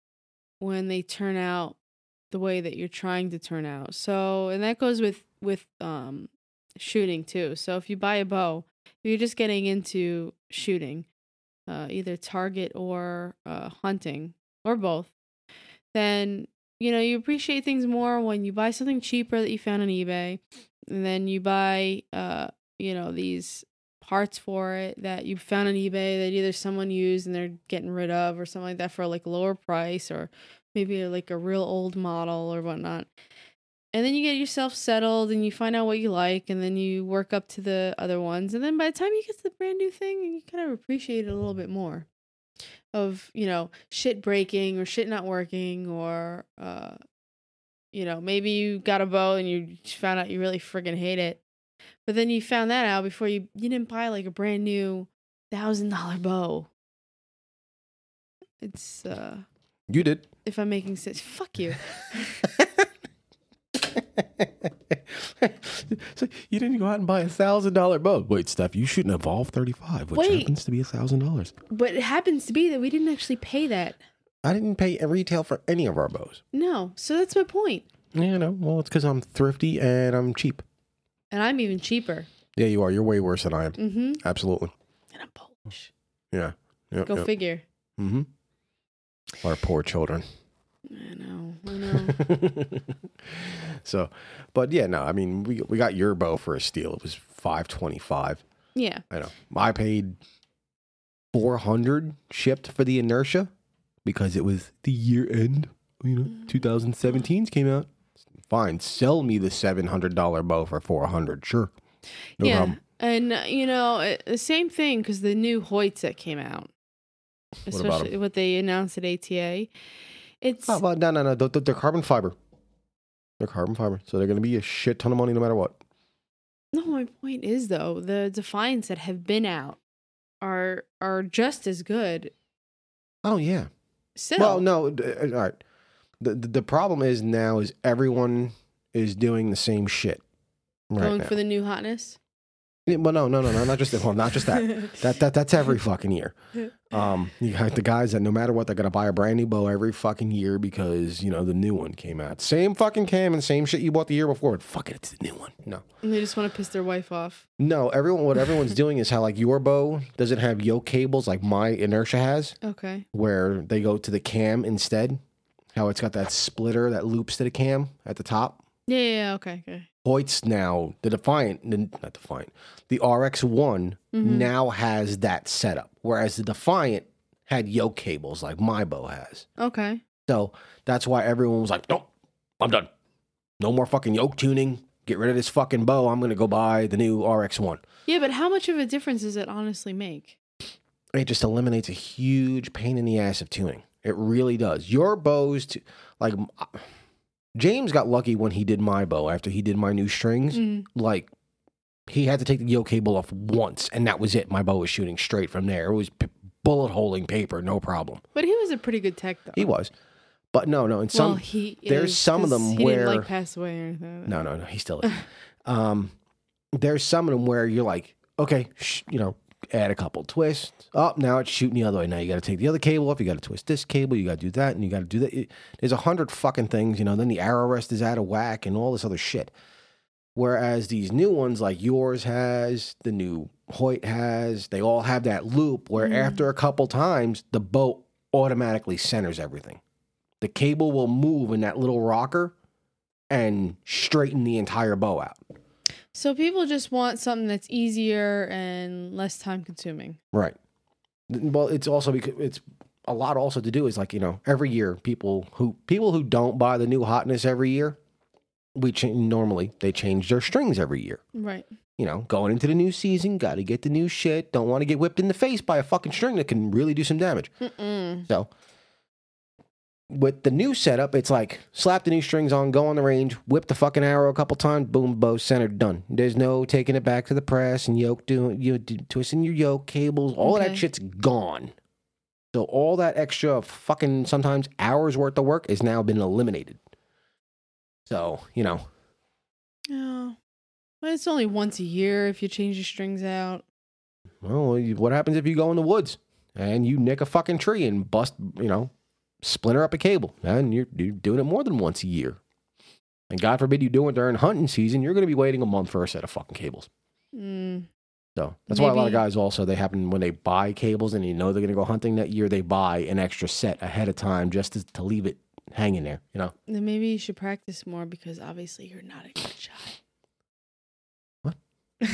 when they turn out the way that you're trying to turn out. So, and that goes with with um shooting too. So, if you buy a bow, you're just getting into shooting, uh either target or uh hunting or both, then you know, you appreciate things more when you buy something cheaper that you found on eBay and then you buy uh you know these parts for it that you found on eBay that either someone used and they're getting rid of or something like that for like lower price or maybe like a real old model or whatnot. And then you get yourself settled and you find out what you like and then you work up to the other ones. And then by the time you get to the brand new thing, you kind of appreciate it a little bit more. Of, you know, shit breaking or shit not working or uh you know, maybe you got a bow and you found out you really friggin' hate it. But then you found that out before you you didn't buy like a brand new thousand dollar bow. It's uh You did. if I'm making sense. Fuck you. so you didn't go out and buy a thousand dollar bow. Wait, Steph, you shoot an Evolve 35, which Wait. happens to be a thousand dollars. But it happens to be that we didn't actually pay that. I didn't pay a retail for any of our bows. No. So that's my point. Yeah, no. Well, it's because I'm thrifty and I'm cheap. And I'm even cheaper. Yeah, you are. You're way worse than I am. Mm-hmm. Absolutely. And I'm Polish. Yeah. Yep, Go yep. figure. Mm-hmm. Our poor children. I know. I know. so, but yeah, no. I mean, we we got your bow for a steal. It was five twenty five. yeah. I know. I paid four hundred shipped for the inertia because it was the year end. You know, 2017's came out. Fine, sell me the seven hundred dollar bow for four hundred. Sure, no yeah. problem. And uh, you know, it, the same thing because the new Hoyts that came out, especially what they announced at ATA, it's Oh, well, no, no, no. They're, they're carbon fiber. They're carbon fiber, so they're going to be a shit ton of money no matter what. no. My point is though, the Defiants that have been out are are just as good. Oh yeah. Still, Well, no. uh, All right. The, the problem is now is everyone is doing the same shit. Right going now. for the new hotness. Yeah, well, no, no, no, no, not just well, not just that. That that that's every fucking year. Um, you got the guys that no matter what, they're gonna buy a brand new bow every fucking year because you know the new one came out. Same fucking cam and same shit you bought the year before. But fuck it, it's the new one. No, and they just want to piss their wife off. no. Everyone, what everyone's doing is how like your bow doesn't have yoke cables like my inertia has, Okay. where they go to the cam instead. How it's got that splitter that loops to the cam at the top. Yeah. Yeah. yeah, Okay. Okay. Hoyt's now the Defiant, the- not Defiant, the RX one Mhm. now has that setup, whereas the Defiant had yoke cables like my bow has. Okay. So that's why everyone was like, "Nope, I'm done. No more fucking yoke tuning. Get rid of this fucking bow. I'm gonna go buy the new RX one." Yeah, but how much of a difference does it honestly make? it just eliminates a huge pain in the ass of tuning. It really does. Your bows, to, like James got lucky when he did my bow after he did my new strings. Mm. Like he had to take the yoke cable off once, and that was it. My bow was shooting straight from there. It was p- bullet holing paper, no problem. But he was a pretty good tech, though. He was, but no, no. And some well, he there's is, some of them he where- didn't like pass away or anything. No, no, no. He still is. um, there's some of them where you're like, okay, sh- you know, add a couple twists. Oh, now it's shooting the other way. Now you got to take the other cable off. You got to twist this cable. You got to do that, and you got to do that. It- there's a hundred fucking things, you know. Then the arrow rest is out of whack, and all this other shit. Whereas these new ones, like yours has, the new Hoyt has, they all have that loop where Mm. after a couple times, the boat automatically centers everything. The cable will move in that little rocker and straighten the entire bow out. So people just want something that's easier and less time consuming. Right. Well, it's also because it's a lot also to do is like, you know, every year people who people who don't buy the new hotness every year, we cha- normally they change their strings every year. Right. You know, going into the new season, got to get the new shit. Don't want to get whipped in the face by a fucking string that can really do some damage. Mm-mm. So, with the new setup, it's like slap the new strings on, go on the range, whip the fucking arrow a couple times, boom, bow centered, done. There's no taking it back to the press and yoke doing you know, twisting your yoke cables. All of that shit's gone. So all that extra fucking sometimes hours worth of work has now been eliminated. So you know, Oh. But it's only once a year if you change your strings out. well, what happens if you go in the woods and you nick a fucking tree and bust, you know, splinter up a cable, and you're, you're doing it more than once a year. And God forbid you do it during hunting season, you're going to be waiting a month for a set of fucking cables. Mm. So that's why a lot of guys also they happen when they buy cables and you know they're going to go hunting that year, they buy an extra set ahead of time just to, to leave it hanging there. You know, Then maybe you should practice more because obviously you're not a good shot. What?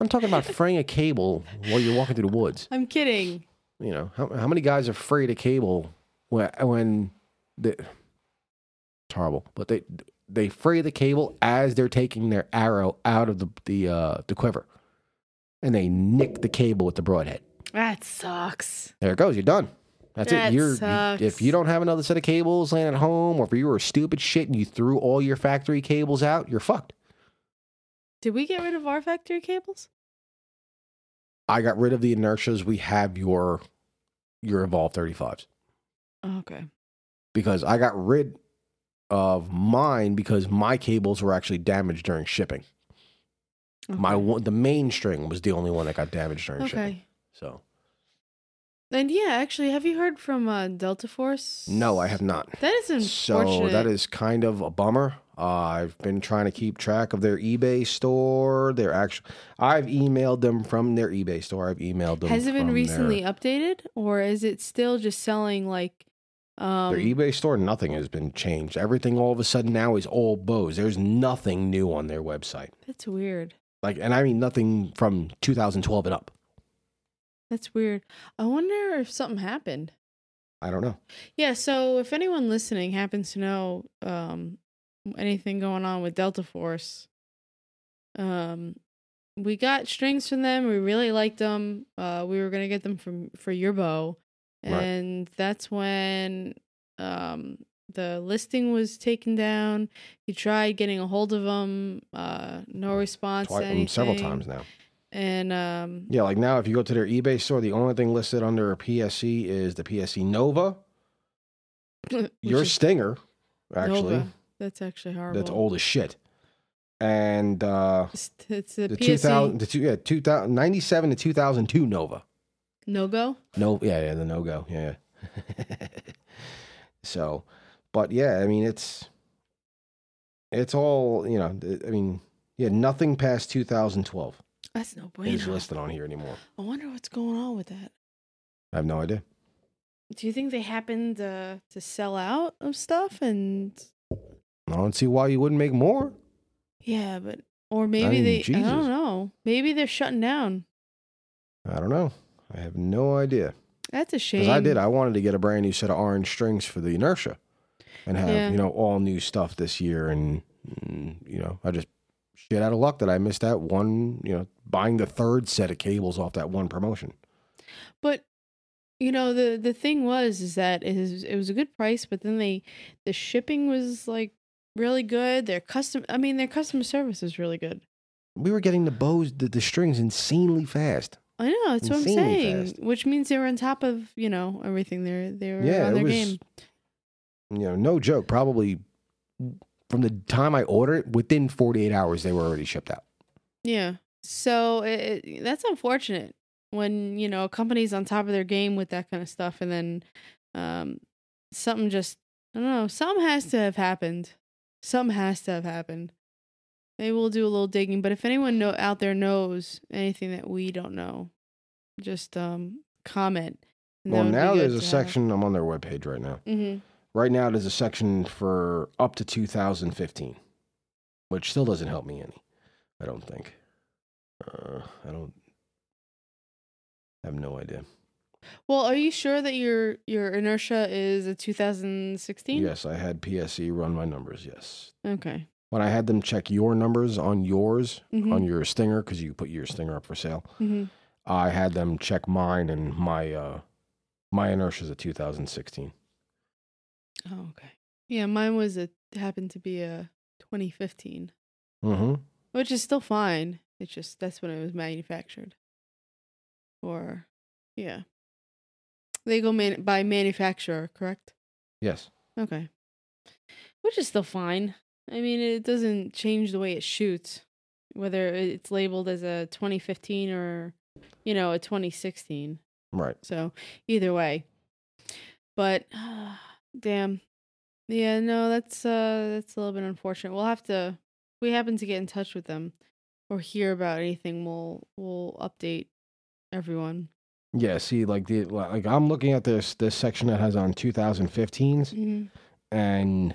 I'm talking about fraying a cable while you're walking through the woods. I'm kidding. You know, how, how many guys are afraid of cable when when the it's horrible, but they they fray the cable as they're taking their arrow out of the the uh, the quiver, and they nick the cable with the broadhead. That sucks. There it goes. You're done. That's That it. You're you- sucks. if you don't have another set of cables laying at home, or if you were stupid shit and you threw all your factory cables out, you're fucked. Did we get rid of our factory cables? I got rid of the inertias. We have your your Evolve 35s Okay. because I got rid of mine because my cables were actually damaged during shipping. My one, the main string was the only one that got damaged during shipping. Okay. So And yeah, actually, have you heard from uh, Delta Force? no, I have not. That is unfortunate. So that is kind of a bummer. Uh, I've been trying to keep track of their eBay store. They're actually, I've emailed them from their eBay store. I've emailed them. Has it been recently Their, updated, or is it still just selling like? Um, their eBay store, nothing has been changed. Everything all of a sudden now is old bows. There's nothing new on their website. That's weird. Like, and I mean nothing from 2012 and up. That's weird. I wonder if something happened. I don't know. Yeah. So if anyone listening happens to know um, anything going on with Delta Force, um, we got strings from them. We really liked them. Uh, we were gonna get them from for your bow, Right. and that's when um the listing was taken down. He tried getting a hold of them. Uh, no response. Twice, um, several times now. And um, Yeah, like now if you go to their eBay store, the only thing listed under a PSE is the PSE Nova, your Stinger, actually. Nova. That's actually horrible. That's old as shit. And uh It's, it's a the PSC 2000 the two, yeah, 2000 97 to 2002 Nova. No go. No, yeah, yeah, the no go. Yeah. yeah. so, but yeah, I mean it's it's all, you know, I mean, yeah, nothing past 2012 That's no is bueno. listed on here anymore. I wonder what's going on with that. I have no idea. Do you think they happened uh, to sell out of stuff and I don't see why you wouldn't make more. yeah, but or maybe mean, they I don't know. Maybe they're shutting down. I don't know. I have no idea. That's a shame. Because I did. I wanted to get a brand new set of orange strings for the inertia, and have Yeah. you know all new stuff this year. And mm, you know, I just shit out of luck that I missed that one. You know, buying the third set of cables off that one promotion. But you know the the thing was is that it was, it was a good price, but then they the shipping was like really good. Their custom, I mean, their customer service was really good. We were getting the bows, the, the strings insanely fast. I know that's what I'm saying, fast. which means they were on top of you know everything. They're they were Yeah, on their was- game. You know, no joke. Probably from the time I ordered within 48 hours, they were already shipped out. Yeah. So it, it, that's unfortunate when you know a company's on top of their game with that kind of stuff, and then um, something just I don't know. Something has to have happened. Something has to have happened. Maybe we'll do a little digging. But if anyone know out there knows anything that we don't know, just um comment. Well, now there's a to have. section. I'm on their webpage right now. Mhm. Right now, there's a section for up to 2015, which still doesn't help me any. I don't think. Uh, I don't. I have no idea. Well, are you sure that your your inertia is a 2016? Yes, I had PSE run my numbers. Yes, Okay. When I had them check your numbers on yours Mhm. on your Stinger because you put your Stinger up for sale. Mhm. I had them check mine and my uh my inertia is a 2016. Oh, okay. Yeah, mine was a happened to be a 2015, Mm-hmm. which is still fine. It's just that's when it was manufactured. Or, yeah, they go man- by manufacturer, correct? Yes. Okay, which is still fine. I mean, it doesn't change the way it shoots, whether it's labeled as a 2015 or, you know, a 2016. Right. So either way. But damn. Yeah, no, that's uh that's a little bit unfortunate. We'll have to if we happen to get in touch with them or hear about anything, we'll we'll update everyone. Yeah. See, like the like I'm looking at this this section that has on 2015s, Mm-hmm. and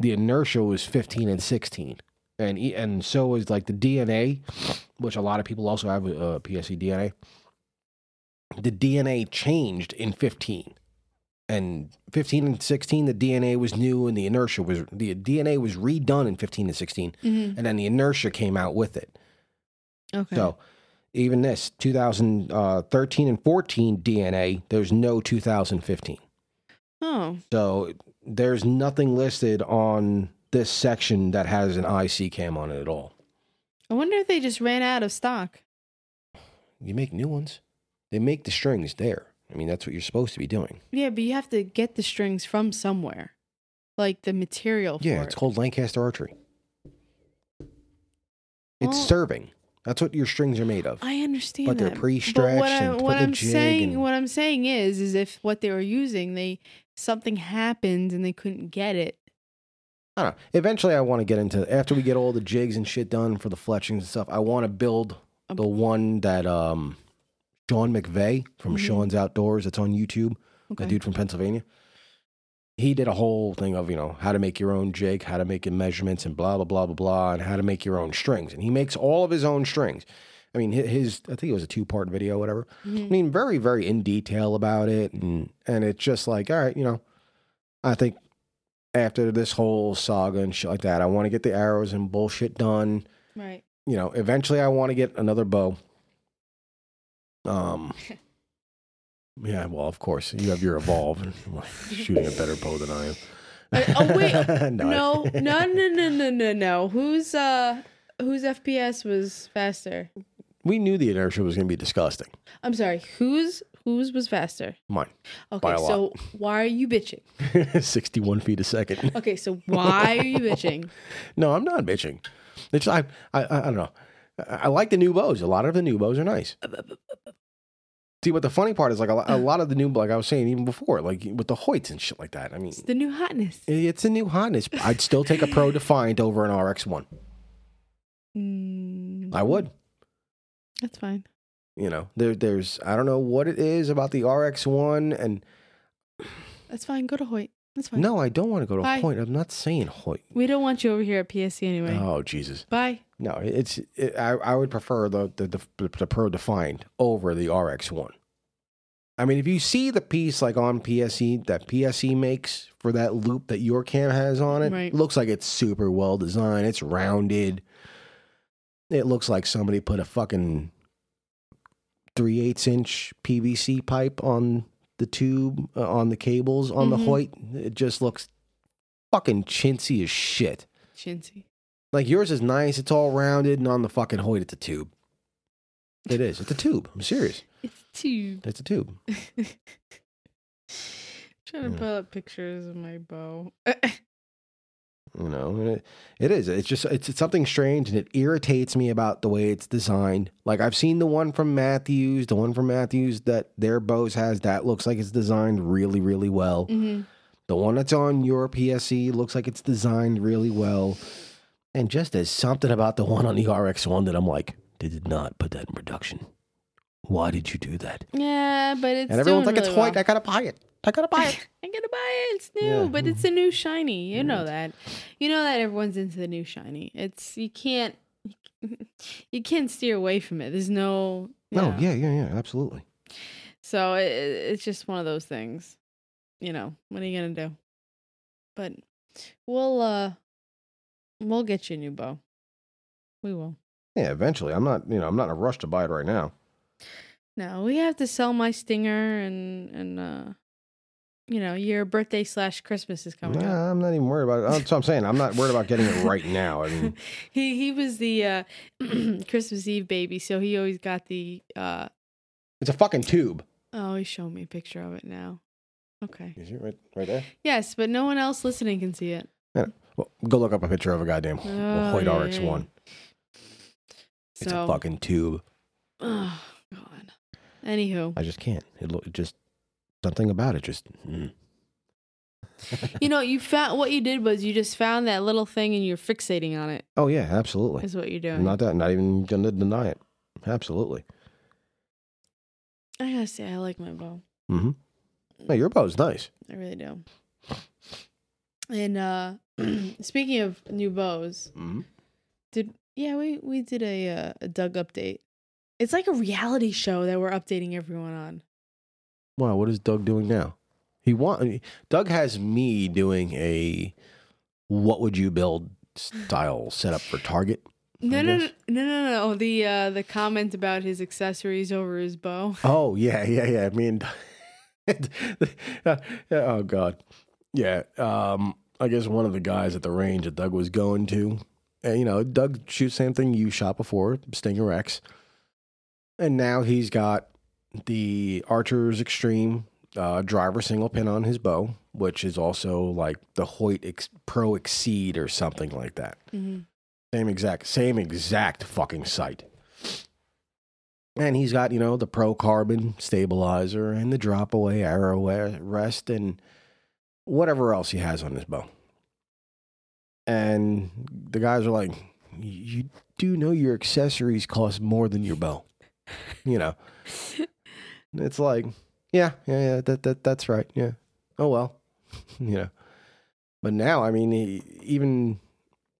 the inertia was 15 and 16, and and so is like the DNA, which a lot of people also have uh, PSE DNA. The DNA changed in 15. And 15 and 16, the DNA was new, and the inertia was the DNA was redone in 15 and 16, Mm-hmm. and then the inertia came out with it. Okay. So even this 2013 and 14 DNA, there's no 2015. oh, So there's nothing listed on this section that has an IC cam on it at all. I wonder if they just ran out of stock. You make new ones. They make the strings there. I mean, that's what you're supposed to be doing. Yeah, but you have to get the strings from somewhere. Like the material Yeah, it's it. called Lancaster Archery. It's Well- serving. That's what your strings are made of. I understand But they're pre-stretched what, I, and what I'm saying, and- what I'm saying is, is if what they were using, they something happened and they couldn't get it. I don't know. Eventually, I want to get into after we get all the jigs and shit done for the fletchings and stuff. I want to build the one that um, Sean McVeigh from Mhm. Sean's Outdoors. That's on YouTube. Okay. That dude from Pennsylvania. He did a whole thing of you know how to make your own jig, how to make your measurements, and blah blah blah blah blah, and how to make your own strings. And he makes all of his own strings. I mean, his I think it was a two part video, whatever. I Mhm. mean, very, very in detail about it, and and it's just like, all right, you know, I think after this whole saga and shit like that, I want to get the arrows and bullshit done. Right. You know, eventually, I want to get another bow. Um, yeah, well, of course, you have your evolve, and shooting a better bow than I am. Uh, oh, wait. no, No, no, no, no, no, no, no. Whose uh, whose FPS was faster? We knew the inertia was going to be disgusting. I'm sorry. Whose whose was faster? Mine, Okay, lot. so why are you bitching? sixty-one feet a second. Okay, so why are you bitching? No, I'm not bitching. It's I I I don't know. I, I like the new bows. A lot of the new bows are nice. See, what the funny part is, like a, lo- a lot of the new, like I was saying even before, like with the Hoyts and shit like that. I mean, It's the new hotness. it's a new hotness. I'd still take a Pro Defiant over an RX one. Mm, I would. That's fine. You know, there, there's I don't know what it is about the RX one, and That's fine. Go to Hoyt. That's fine. no, I don't want to go to Bye. Hoyt. I'm not saying Hoyt. We don't want you over here at PSE anyway. Oh Jesus. Bye. No, it's it, I I would prefer the the, the the Pro Defiant over the RX one. I mean, if you see the piece like on PSE that PSE makes for that loop that your cam has on it, Right. looks like it's super well designed. It's rounded. It looks like somebody put a fucking three eighths inch PVC pipe on the tube uh, on the cables on the Mhm. Hoyt. It just looks fucking chintzy as shit. Chintzy. Like yours is nice. It's all rounded, and on the fucking Hoyt, it's a tube. It is. It's a tube. I'm serious. It's a tube. It's a tube. Trying to Yeah. pull up pictures of my bow. You know, it, it is. It's just it's, it's something strange, and it irritates me about the way it's designed. Like I've seen the one from Mathews, the one from Mathews that their bows has that looks like it's designed really, really well. hmm The one that's on your PSE looks like it's designed really well. And just there's something about the one on the RX one that I'm like, they did not put that in production. Why did you do that? Yeah, but it's and everyone's like, it's really Hoyt. well. I gotta buy it. I gotta buy it. I'm gonna buy it. It's new, Yeah. but it's a new shiny. You know that. You know that everyone's into the new shiny. It's you can't you can't steer away from it. There's no no, know. yeah, yeah, yeah, absolutely. So it, it's just one of those things. You know, what are you gonna do? But we'll uh we'll get you a new bow. We will. Yeah, eventually. I'm not, you know, I'm not in a rush to buy it right now. No, we have to sell my stinger and and uh you know, your birthday slash Christmas is coming up. I'm not even worried about it. That's what I'm saying. I'm not worried about getting it right now. I mean, he he was the uh Christmas Eve baby, so he always got the uh it's a fucking tube. oh he's showing me a picture of it now. Okay. Is it right, right there? Yes, but no one else listening can see it. Yeah. Well, go look up a picture of a goddamn Oh, Hoyt yeah, RX yeah. one. It's So a fucking tube. Oh God. Anywho. I just can't. It look it just something about it just. mm. You know, you found what you did was you just found that little thing and you're fixating on it, Oh yeah, absolutely. is what you're doing. I'm not that. Not even gonna deny it. Absolutely. I gotta say I like my bow. Mm-hmm. No, your bow's nice. I really do. And uh speaking of new bows, Mm-hmm. did yeah, we we did a uh, a Doug update. It's like a reality show that we're updating everyone on. Wow, what is Doug doing now? He want Doug has me doing a what would you build style setup for Target. No, no, no, no, no, no. The uh the comment about his accessories over his bow. Oh yeah, yeah, yeah. I mean, oh god, yeah. Um, I guess one of the guys at the range that Doug was going to, and you know, Doug shoots same thing you shot before, Stinger X, and now he's got the Archer's Extreme uh, driver single pin on his bow, which is also like the Hoyt Ex- Pro Exceed or something like that. hmm Same exact, same exact fucking sight. And he's got, you know, the Pro Carbon stabilizer and the drop away arrow rest and whatever else he has on his bow. And the guys are like, you do know your accessories cost more than your bow. You know, it's like, yeah, yeah, yeah, that, that, that's right. Yeah. Oh, well, you know. But now, I mean, he, even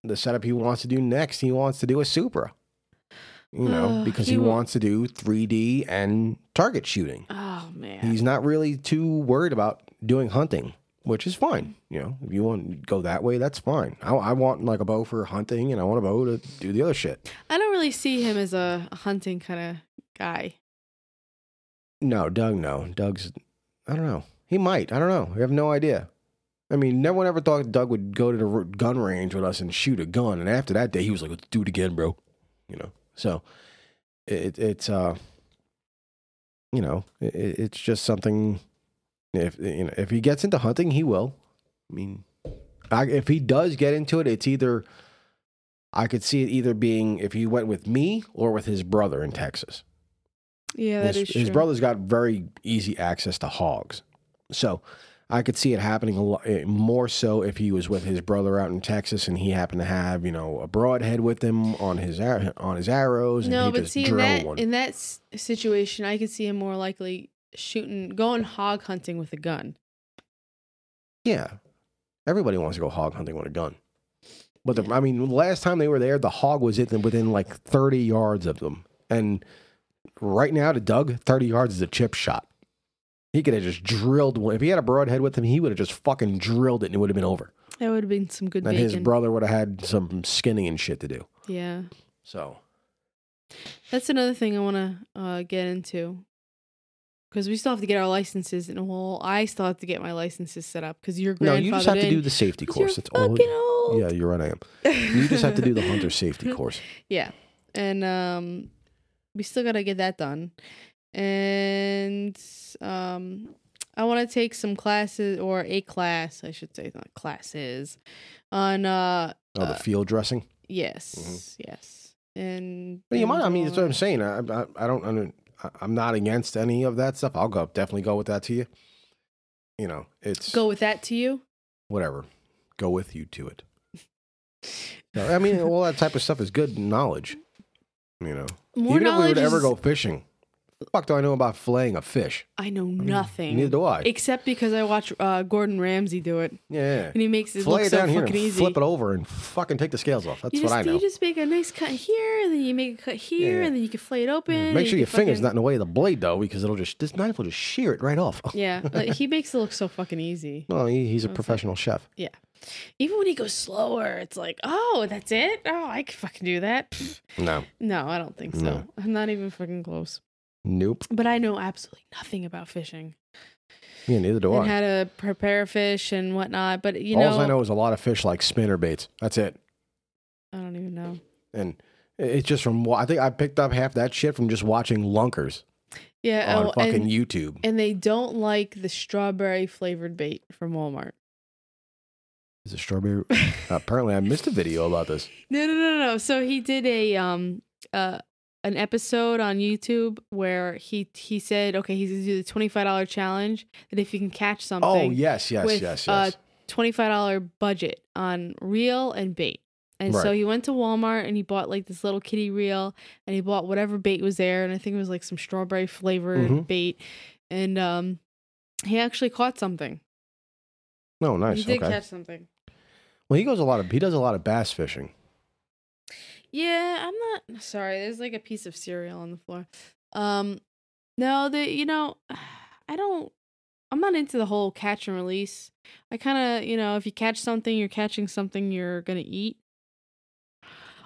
the setup he wants to do next, he wants to do a Supra. You know, because he he, wa- wants to do 3D and target shooting. Oh man. He's not really too worried about doing hunting, which is fine. You know, if you want to go that way, that's fine. I, I want like a bow for hunting, and I want a bow to do the other shit. I don't really see him as a hunting kind of guy. No, Doug, no. Doug's, I don't know. He might. I don't know. I have no idea. I mean, no one ever thought Doug would go to the gun range with us and shoot a gun. And after that day, he was like, let's do it again, bro. You know, so it, it's, uh, you know, it, it's just something. If you know, if he gets into hunting, he will. I mean, I, if he does get into it, it's either I could see it either being if he went with me or with his brother in Texas Yeah, that his, is his brother's got very easy access to hogs. So I could see it happening a lot eh, more so if he was with his brother out in Texas and he happened to have, you know, a broadhead with him on his ar- on his arrows and No, but see in that one. in that situation, I could see him more likely shooting, going hog hunting with a gun. yeah. Everybody wants to go hog hunting with a gun. But the, I mean, last time they were there, the hog was in, within like 30 yards of them. And right now to Doug, 30 yards is a chip shot. He could have just drilled one. If he had a broadhead with him, he would have just fucking drilled it and it would have been over. That would have been some good and bacon. his brother would have had some skinning and shit to do. yeah. So, That's another thing I want to uh, get into because we still have to get our licenses, and well, I still have to get my licenses set up because your No, grandfather you just have to do the safety course. That's all. old. Yeah, you're right. I am. You just have to do the hunter safety course. Yeah, and um, we still gotta get that done, and um, I want to take some classes or a class, I should say, not classes, on uh, Oh, the Uh, field dressing. yes, yes, and But you might. I mean, that's what I'm saying. I, I, I don't. under- I'm not against any of that stuff. I'll go definitely go with that to you. You know, it's go with that to you. whatever. Go with you to it. No, I mean, all that type of stuff is good knowledge. You know, More even if we were knowledge to ever is- go fishing, the fuck do I know about filleting a fish? I know I mean, nothing. Neither do I. Except because I watch uh, Gordon Ramsay do it, yeah, and he makes it fillet look it so down here fucking and easy. flip it over and fucking take the scales off. That's you what just, I know. You just make a nice cut here, and then you make a cut here, Yeah. and then you can flay it open. Make sure you your can finger's fucking- not in the way of the blade though, because it'll just this knife will just shear it right off. Yeah, like, he makes it look so fucking easy. Well, he, he's a Okay. professional chef. Even when he goes slower, it's like, oh, that's it. Oh, I can fucking do that. Pfft. No, No, I don't think so. No. I'm not even fucking close. nope. But I know absolutely nothing about fishing Yeah, neither do and I. how to prepare fish and whatnot. But you know, All I know is a lot of fish like spinner baits. That's it. I don't even know. And it's just from I think I picked up half that shit from just watching lunkers Yeah, on oh, fucking and, YouTube. and they don't like the strawberry flavored bait from Walmart. Is it strawberry? Apparently, I missed a video about this. No, no, no, no. So he did a um uh an episode on YouTube where he he said, okay, he's gonna do the twenty five dollar challenge that if you can catch something, Oh yes, yes, with yes, a yes. twenty five dollar budget on reel and bait. And so he went to Walmart and he bought like this little kitty reel and he bought whatever bait was there and I think it was like some strawberry flavored Mhm. bait and um he actually caught something. No, nice. he did Okay. catch something. Well, he goes a lot of he does a lot of bass fishing. Yeah, I'm not sorry. There's like a piece of cereal on the floor. Um, no, the you know, I don't. I'm not into the whole catch and release. I kind of, you know, if you catch something, you're catching something you're gonna eat.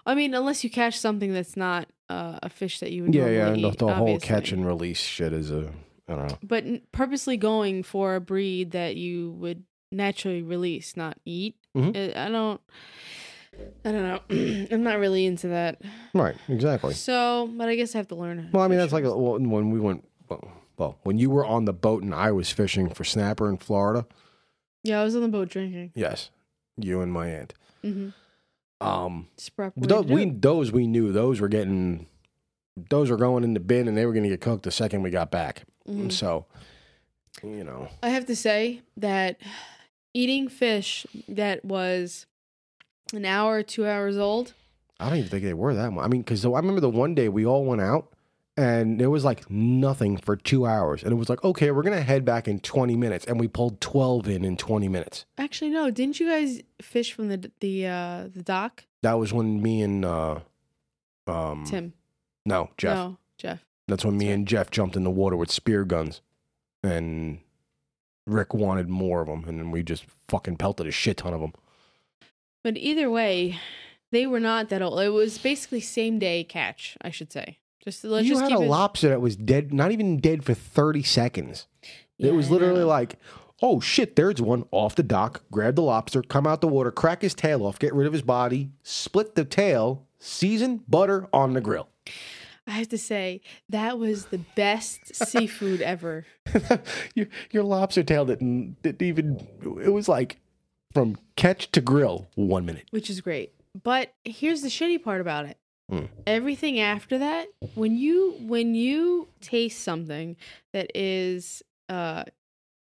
I mean, unless you catch something that's not uh, a fish that you would Yeah, yeah. normally The, the whole catch and release shit is a I don't know. But purposely going for a breed that you would naturally release, not eat. Mhm. uh, I don't. I don't know. I'm not really into that. Right, exactly. So, but I guess I have to learn. how Well, I mean that's like a, well, when we went. Well, well, when you were on the boat and I was fishing for snapper in Florida. yeah, I was on the boat drinking. Yes, you and my aunt. Mm-hmm. Um, Those, we those we knew those were getting those were going in the bin and they were going to get cooked the second we got back. Mm-hmm. So, you know, I have to say that eating fish that was an hour or two hours old. I don't even think they were that much. I mean, because I remember the one day we all went out and there was like nothing for two hours, and it was like, okay, we're gonna head back in twenty minutes, and we pulled twelve in in twenty minutes. Actually, no. Didn't you guys fish from the the uh, the dock? That was when me and uh, um, Tim. no Jeff. No, Jeff. That's when me and Jeff jumped in the water with spear guns, and Rick wanted more of them, and then we just fucking pelted a shit ton of them. But either way, they were not that old. It was basically same day catch, I should say. Just let's you just had a it. lobster that was dead, not even dead for thirty seconds. Yeah, it was literally like, oh shit, there's one off the dock. Grab the lobster, come out the water, crack his tail off, get rid of his body, split the tail, season butter on the grill. I have to say that was the best seafood ever. your, your lobster tail didn't, didn't even. It was like from catch to grill, one minute. which is great. But here's the shitty part about it. Mm. Everything after that, when you when you taste something that is uh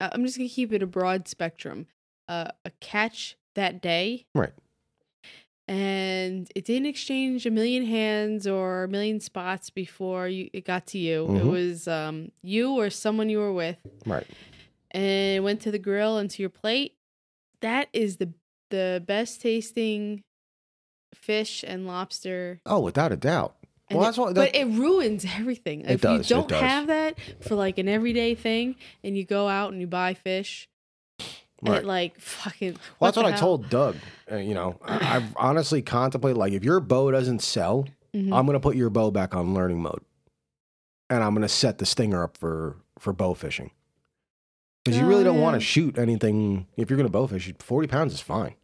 I'm just going to keep it a broad spectrum. Uh, a catch that day. Right. And it didn't exchange a million hands or a million spots before you it got to you. It Mhm. was um you or someone you were with Right. and it went to the grill and to your plate, that is the the best tasting fish and lobster. Oh, without a doubt. And Well, it- that's what. but it ruins everything. It if does, you it don't does. have that for like an everyday thing, and you go out and you buy fish, right. and like fucking. Well, that's what I told Doug. Uh, you know, I, I've honestly contemplated like if your bow doesn't sell Mhm. I'm going to put your bow back on learning mode, and I'm going to set the stinger up for for bow fishing. Because you Oh, really don't want to shoot anything if you're going to bow fish. 40 pounds is fine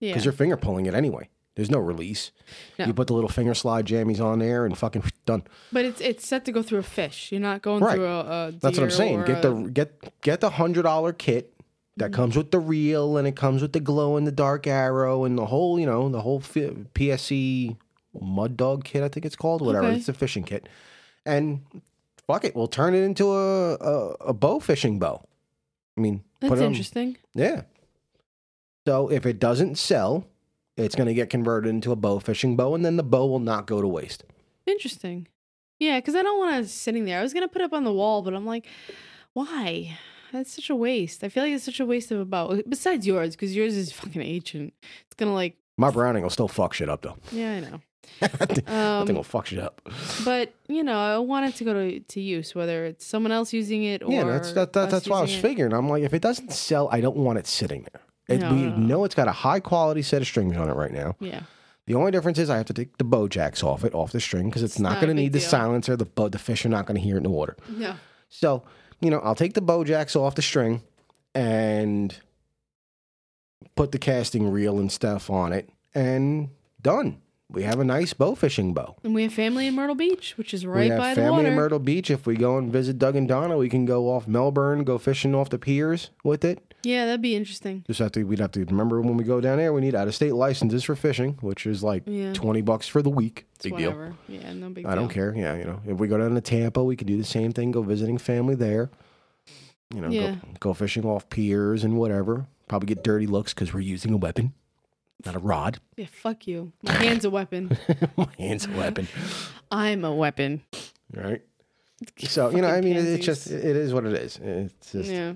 Yeah. because you're finger pulling it anyway. There's no release. No. You put the little finger slide jammies on there and fucking done. But it's it's set to go through a fish. You're not going Right. through a, a That's what I'm saying. Get a- the get get the hundred dollar kit that comes with the reel and it comes with the glow in the dark arrow and the whole you know the whole PSE mud dog kit I think it's called whatever Okay. it's a fishing kit and fuck it we'll turn it into a a, a bow fishing bow. I mean That's put it on- interesting. yeah. So if it doesn't sell, it's going to get converted into a bow fishing bow and then the bow will not go to waste. Interesting. Yeah, because I don't want to sitting there. I was gonna put it up on the wall, but I'm like, why? That's such a waste. I feel like it's such a waste of a bow. Besides yours, because yours is fucking ancient. It's gonna like, My Browning will still fuck shit up though. yeah, I know. I thing Um, will fuck shit up. But you know, I want it to go to, to use, whether it's someone else using it or Yeah, that's that, that that's what I was it. figuring. I'm like, if it doesn't sell, I don't want it sitting there. It, No, we no, no. know it's got a high quality set of strings on it right now. Yeah, The only difference is I have to take the bow jacks off it, off the string, because it's, It's not, not going to need the silencer. The bow, the fish are not going to hear it in the water. no, So, you know, I'll take the bow jacks off the string and put the casting reel and stuff on it, and done. We have a nice bow fishing bow. and we have family in Myrtle Beach, which is we right have by the water. family water. in Myrtle Beach. If we go and visit Doug and Donna, we can go off Melbourne, go fishing off the piers with it. yeah, that'd be interesting. Just have to, we'd have to remember when we go down there, we need out of state licenses for fishing, which is like Yeah. 20 bucks for the week. It's Big deal. whatever. Yeah, no big I don't care. Yeah, you know, if we go down to Tampa, we can do the same thing, go visiting family there. You know, Yeah. go, go fishing off piers and whatever. Probably get dirty looks because we're using a weapon, not a rod. Yeah, fuck you. My hand's a weapon. My hand's a weapon, I'm a weapon. right? So you know, I mean, it's just it is what it is. It's just Yeah.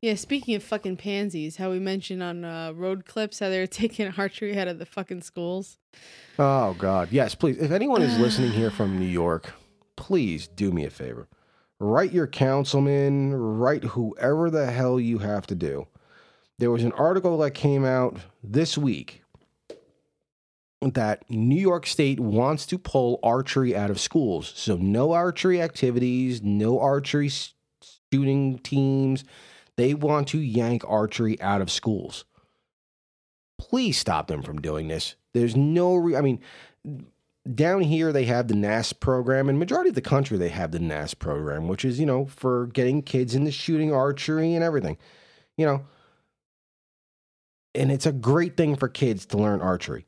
Yeah, speaking of fucking pansies, how we mentioned on uh, road clips how they were taking archery out of the fucking schools. Oh God, yes, please. If anyone is listening here from New York, please do me a favor. Write your councilman, write whoever the hell you have to do. There was an article that came out this week that New York State wants to pull archery out of schools. So no archery activities, no archery shooting teams. They want to yank archery out of schools please stop them from doing this. There's no, re- I mean, down here they have the NAS program, and majority of the country they have the NAS program, which is you know for getting kids into shooting archery and everything, you know. And it's a great thing for kids to learn archery,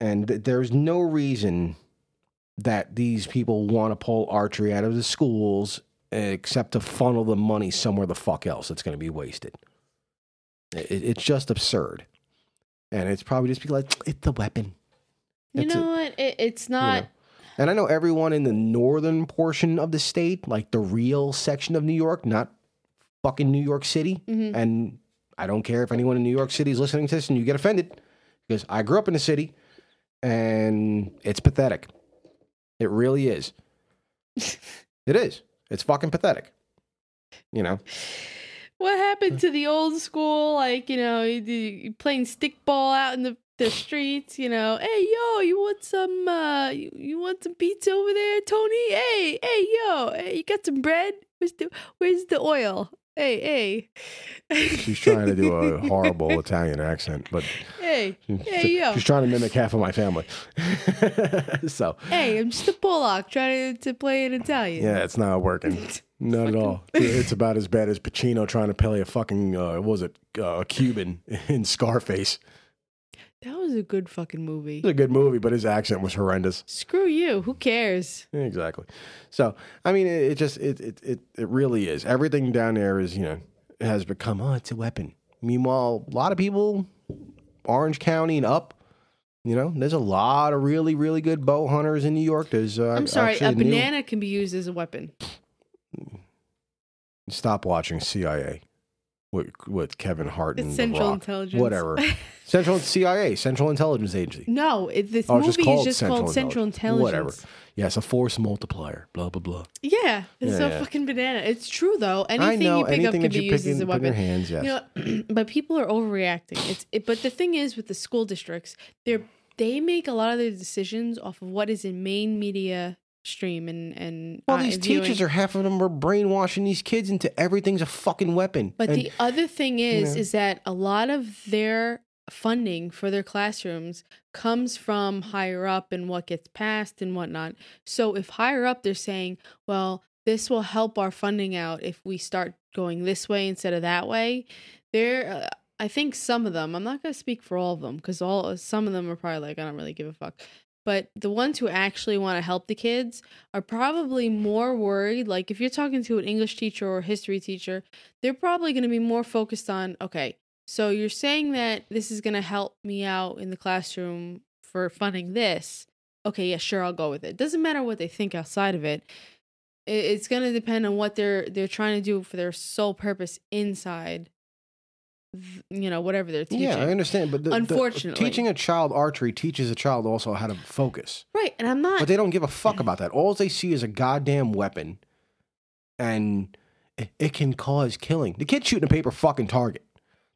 and th- there's no reason that these people want to pull archery out of the schools except to funnel the money somewhere the fuck else that's going to be wasted. It, it's just absurd and it's probably just because it's a weapon. You It's know what? It, it's not. know. And I know everyone in the northern portion of the state, like the real section of New York, not fucking New York City. Mhm. And I don't care if anyone in New York City is listening to this and you get offended because I grew up in the city and it's pathetic. It really is. it is. It's fucking pathetic. You know? What happened to the old school? Like, you know, playing stickball out in the, the streets, you know, hey, yo, you want some, uh, you, you want some pizza over there, Tony? Hey, hey, yo, hey, you got some bread? Where's the, where's the oil? Hey, hey. She's trying to do a horrible Italian accent, but hey, she's, Hey, yo. she's trying to mimic half of my family. so, hey, I'm just a Pollock trying to, to play in Italian. yeah, it's not working. Not at all. It's about as bad as Pacino trying to play a fucking, uh, what was it, uh, a Cuban in Scarface. That was a good fucking movie. It's a good movie, but his accent was horrendous. Screw you. Who cares? Exactly. So, I mean, it, it just, it, it, it, it really is. Everything down there is, you know, has become, oh, it's a weapon. Meanwhile, a lot of people, Orange County and up, you know, there's a lot of really, really good bow hunters in New York. There's, uh, I'm sorry, a new- banana can be used as a weapon. Stop watching CIA with, with Kevin Hart and It's Central Rock. Intelligence. Whatever. Central CIA, Central Intelligence Agency. No, it, this Oh, it's just movie is just Central called Central Intelligence. Intelligence. Whatever. Yes, a force multiplier. Blah blah blah. Yeah, it's Yeah, so yeah. fucking banana. It's true though. Anything know you pick anything up can be used as a in weapon. hands. Yes. You know, but people are overreacting. It's it, but the thing is with the school districts, they're they make a lot of their decisions off of what is in main media stream and and Well, uh, these teachers are half of them are brainwashing these kids into everything's a fucking weapon. But And- the other thing is, know. is that a lot of their funding for their classrooms comes from higher up and what gets passed and whatnot. So if higher up they're saying, well, this will help our funding out if we start going this way instead of that way, there, uh, I think some of them. I'm not gonna speak for all of them because all some of them are probably like, I don't really give a fuck. But the ones who actually want to help the kids are probably more worried. Like if you're talking to an English teacher or history teacher, they're probably going to be more focused on okay so you're saying that this is going to help me out in the classroom for funding this okay yeah sure i'll go with it doesn't matter what they think outside of it it's going to depend on what they're they're trying to do for their sole purpose inside you know whatever they're teaching yeah, I understand, but the, the- Unfortunately. teaching a child archery teaches a child also how to focus. right and i'm not But they don't give a fuck about that. All they see is a goddamn weapon, and it, it can cause killing. The kid's shooting a paper fucking target.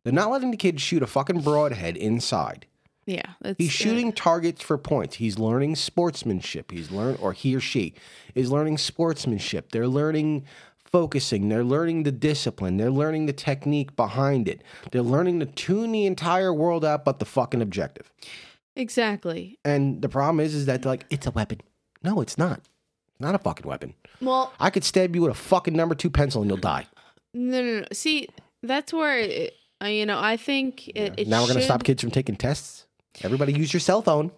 They're not letting the kid shoot a fucking broadhead inside. yeah that's, He's shooting targets for points. He's learning sportsmanship. He's learn or he or she is learning sportsmanship. They're learning focusing. They're learning the discipline. They're learning the technique behind it. They're learning to tune the entire world out but the fucking objective. exactly And the problem is is that like it's a weapon. No, it's not. Not a fucking weapon. well I could stab you with a fucking number 2 pencil and you'll die. no no no see that's where it, uh, you know i think it, it now we're going to stop kids from taking tests. Everybody use your cell phone.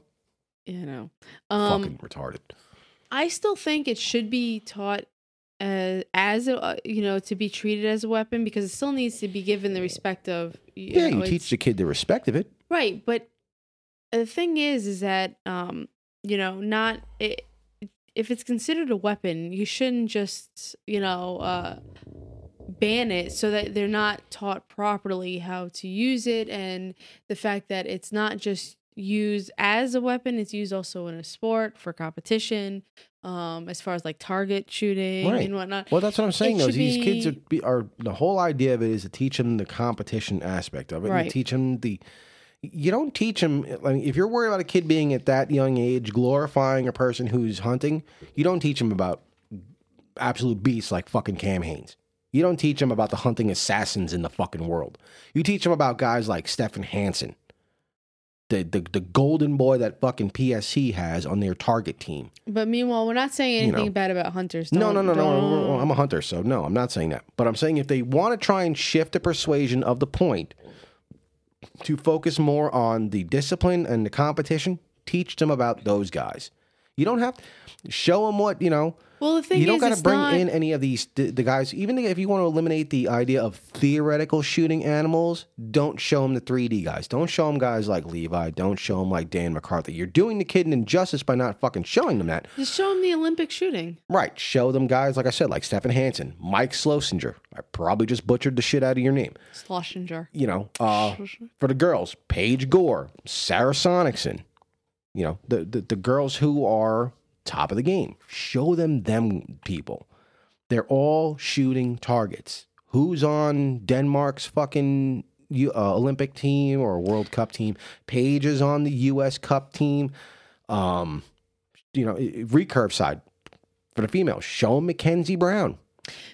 you know um fucking retarded. I still think it should be taught as, as a, uh, you know to be treated as a weapon because it still needs to be given the respect of you Yeah, know, you teach the kid the respect of it. right but the thing is is that um you know not it, if it's considered a weapon you shouldn't just you know uh ban it so that they're not taught properly how to use it and the fact that it's not just used as a weapon it's used also in a sport for competition um as far as like target shooting Right. and whatnot Well, that's what I'm saying. It Though these kids are, be- be, are the whole idea of it is to teach them the competition aspect of it. and Right. to teach them the. You don't teach them. I mean, if you're worried about a kid being at that young age glorifying a person who's hunting, you don't teach them about absolute beasts like fucking Cam Hanes. You don't teach them about the hunting assassins in the fucking world. You teach them about guys like Stephan Hansen, the, the the golden boy that fucking PSE has on their target team. but meanwhile we're not saying You anything know. bad about hunters No, no, Don't- no, no. I'm a hunter, so no, I'm not saying that. But I'm saying if they want to try and shift the persuasion of the point to focus more on the discipline and the competition, teach them about those guys. You don't have to show them what, you know, well the thing is. you don't got to bring not, in any of these the, the guys. Even if you want to eliminate the idea of theoretical shooting animals, don't show them the 3D guys. Don't show them guys like Levi. Don't show them like Dan McCarthy. You're doing the kid an injustice by not fucking showing them that. just show them the olympic shooting Right. Show them guys, like I said, like Stephan Hansen, Mike Slosinger. I probably just butchered the shit out of your name. Schlesinger. You know, uh, for the girls, Paige Gore, Sarah Sonnichsen. You know, the, the, the girls who are top of the game. Show them them people. They're all shooting targets. Who's on Denmark's fucking U- uh, Olympic team or World Cup team? Paige is on the U.S. Cup team. Um, you know, recurve side for the females. Show 'em Mackenzie Brown.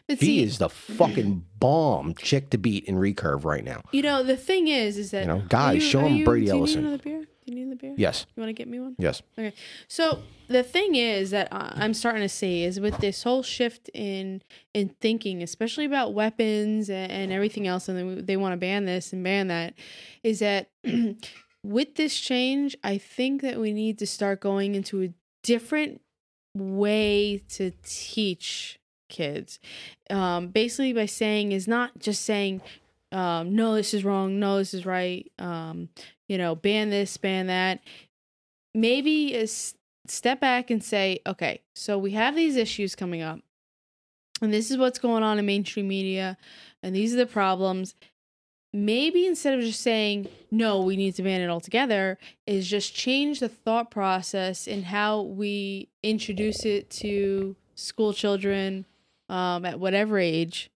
But He see, is the fucking bomb chick to beat in recurve right now. you know, the thing is, is that You know, guys, you- show you- Brady Ellison. Need another beer? Do you need another beer? Yes, You want to get me one? yes. Okay. So the thing is that I'm starting to see is with this whole shift in in thinking, especially about weapons and, and everything else, and they, they want to ban this and ban that, is that with this change, I think that we need to start going into a different way to teach kids. Um, basically, by saying is not just saying, um, no, this is wrong, no, this is right. Um, you know, ban this, ban that maybe step back and say, okay, so we have these issues coming up, and this is what's going on in mainstream media, and these are the problems. Maybe instead of just saying, no, we need to ban it altogether, is just change the thought process in how we introduce it to school children um, at whatever age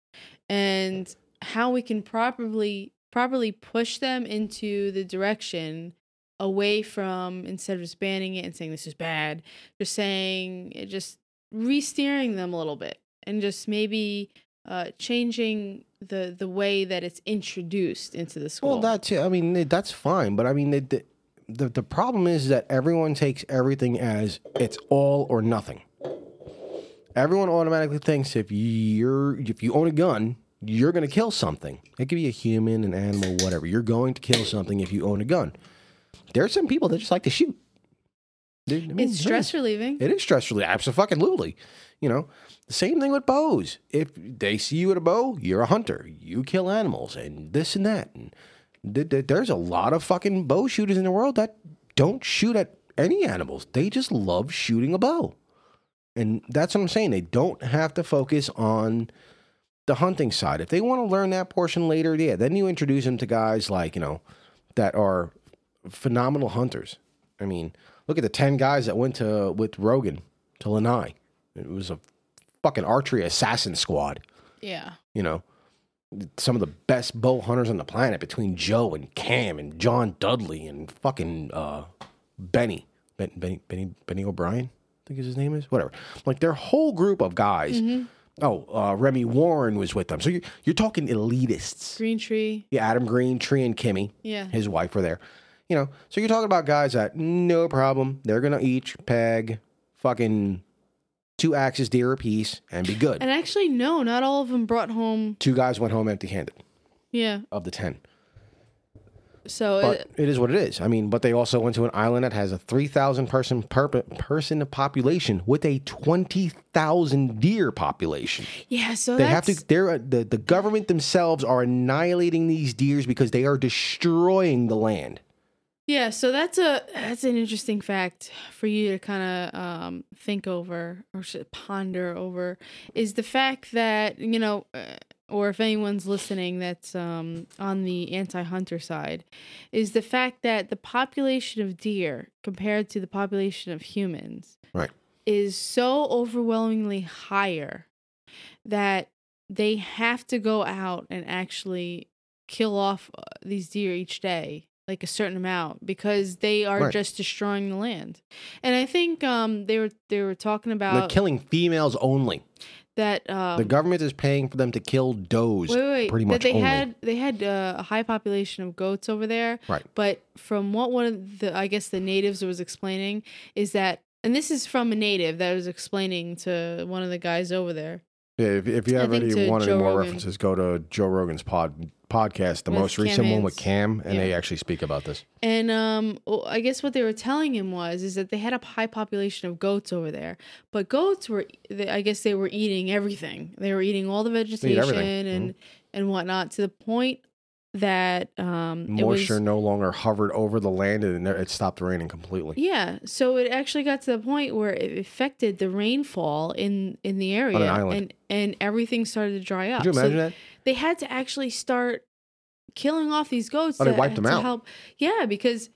and how we can properly properly push them into the direction away from instead of just banning it and saying this is bad, just saying it just re-steering them a little bit and just maybe uh, changing the the way that it's introduced into the school. Well, that's I mean that's fine, but I mean the, the the problem is that everyone takes everything as it's all or nothing. Everyone automatically thinks if you're if you own a gun, you're going to kill something. It could be a human, an animal, whatever. You're going to kill something if you own a gun. There are some people that just like to shoot. I mean, it's stress relieving. It is stress relief. Absolutely. You know, the same thing with bows. If they see you with a bow, you're a hunter. You kill animals and this and that. And th- th- there's a lot of fucking bow shooters in the world that don't shoot at any animals. They just love shooting a bow. And that's what I'm saying. They don't have to focus on the hunting side. If they want to learn that portion later, yeah, then you introduce them to guys like, you know, that are phenomenal hunters. I mean, look at the 10 guys that went to with Rogan to Lanai. It was a fucking archery assassin squad, yeah. you know. Some of the best bow hunters on the planet between Joe and Cam and John Dudley and fucking uh, Benny. Ben, Benny, Benny, Benny O'Brien, I think is his name is. Whatever. Like their whole group of guys. Oh, uh, Remi Warren was with them. So you're, you're talking elitists. Green tree. Yeah, Adam Green, Tree, and Kimmy Yeah. his wife were there. You know, so you're talking about guys that no problem. They're gonna each peg fucking two axis deer apiece and be good. And actually, no, not all of them brought home. Two guys went home empty handed Yeah. of the ten. So But it, it is what it is. I mean, but they also went to an island that has a three thousand person per person population with a twenty thousand deer population. yeah. So They have to. They're the the government themselves are annihilating these deers because they are destroying the land. Yeah, so that's a that's an interesting fact for you to kind of um, think over or should ponder over is the fact that you know, uh, or if anyone's listening that's um, on the anti-hunter side, is the fact that the population of deer compared to the population of humans Right. is so overwhelmingly higher that they have to go out and actually kill off uh, these deer each day like a certain amount because they are Right. just destroying the land and i think um they were they were talking They're about killing females only. That um The government is paying for them to kill does. wait, wait, wait, pretty much they only. had they had uh, a high population of goats over there Right. but from what one of the i guess the natives was explaining is that and this is from a native that was explaining to one of the guys over there Yeah, if, if you have any want any more Rogan. references, go to Joe Rogan's pod podcast, the With most Cam recent one with Cam, and they actually speak about this. And um, well, I guess what they were telling him was is that they had a high population of goats over there, but goats were, they, I guess, they were eating everything. They were eating all the vegetation and and whatnot to the point that um, it was Moisture no longer hovered over the land, and it stopped raining completely. yeah. So it actually got to the point where it affected the rainfall in in the area, island. and and everything started to dry up. Could you So imagine that? They had to actually start killing off these goats. Oh, they to- wiped them to out. Help. Yeah, because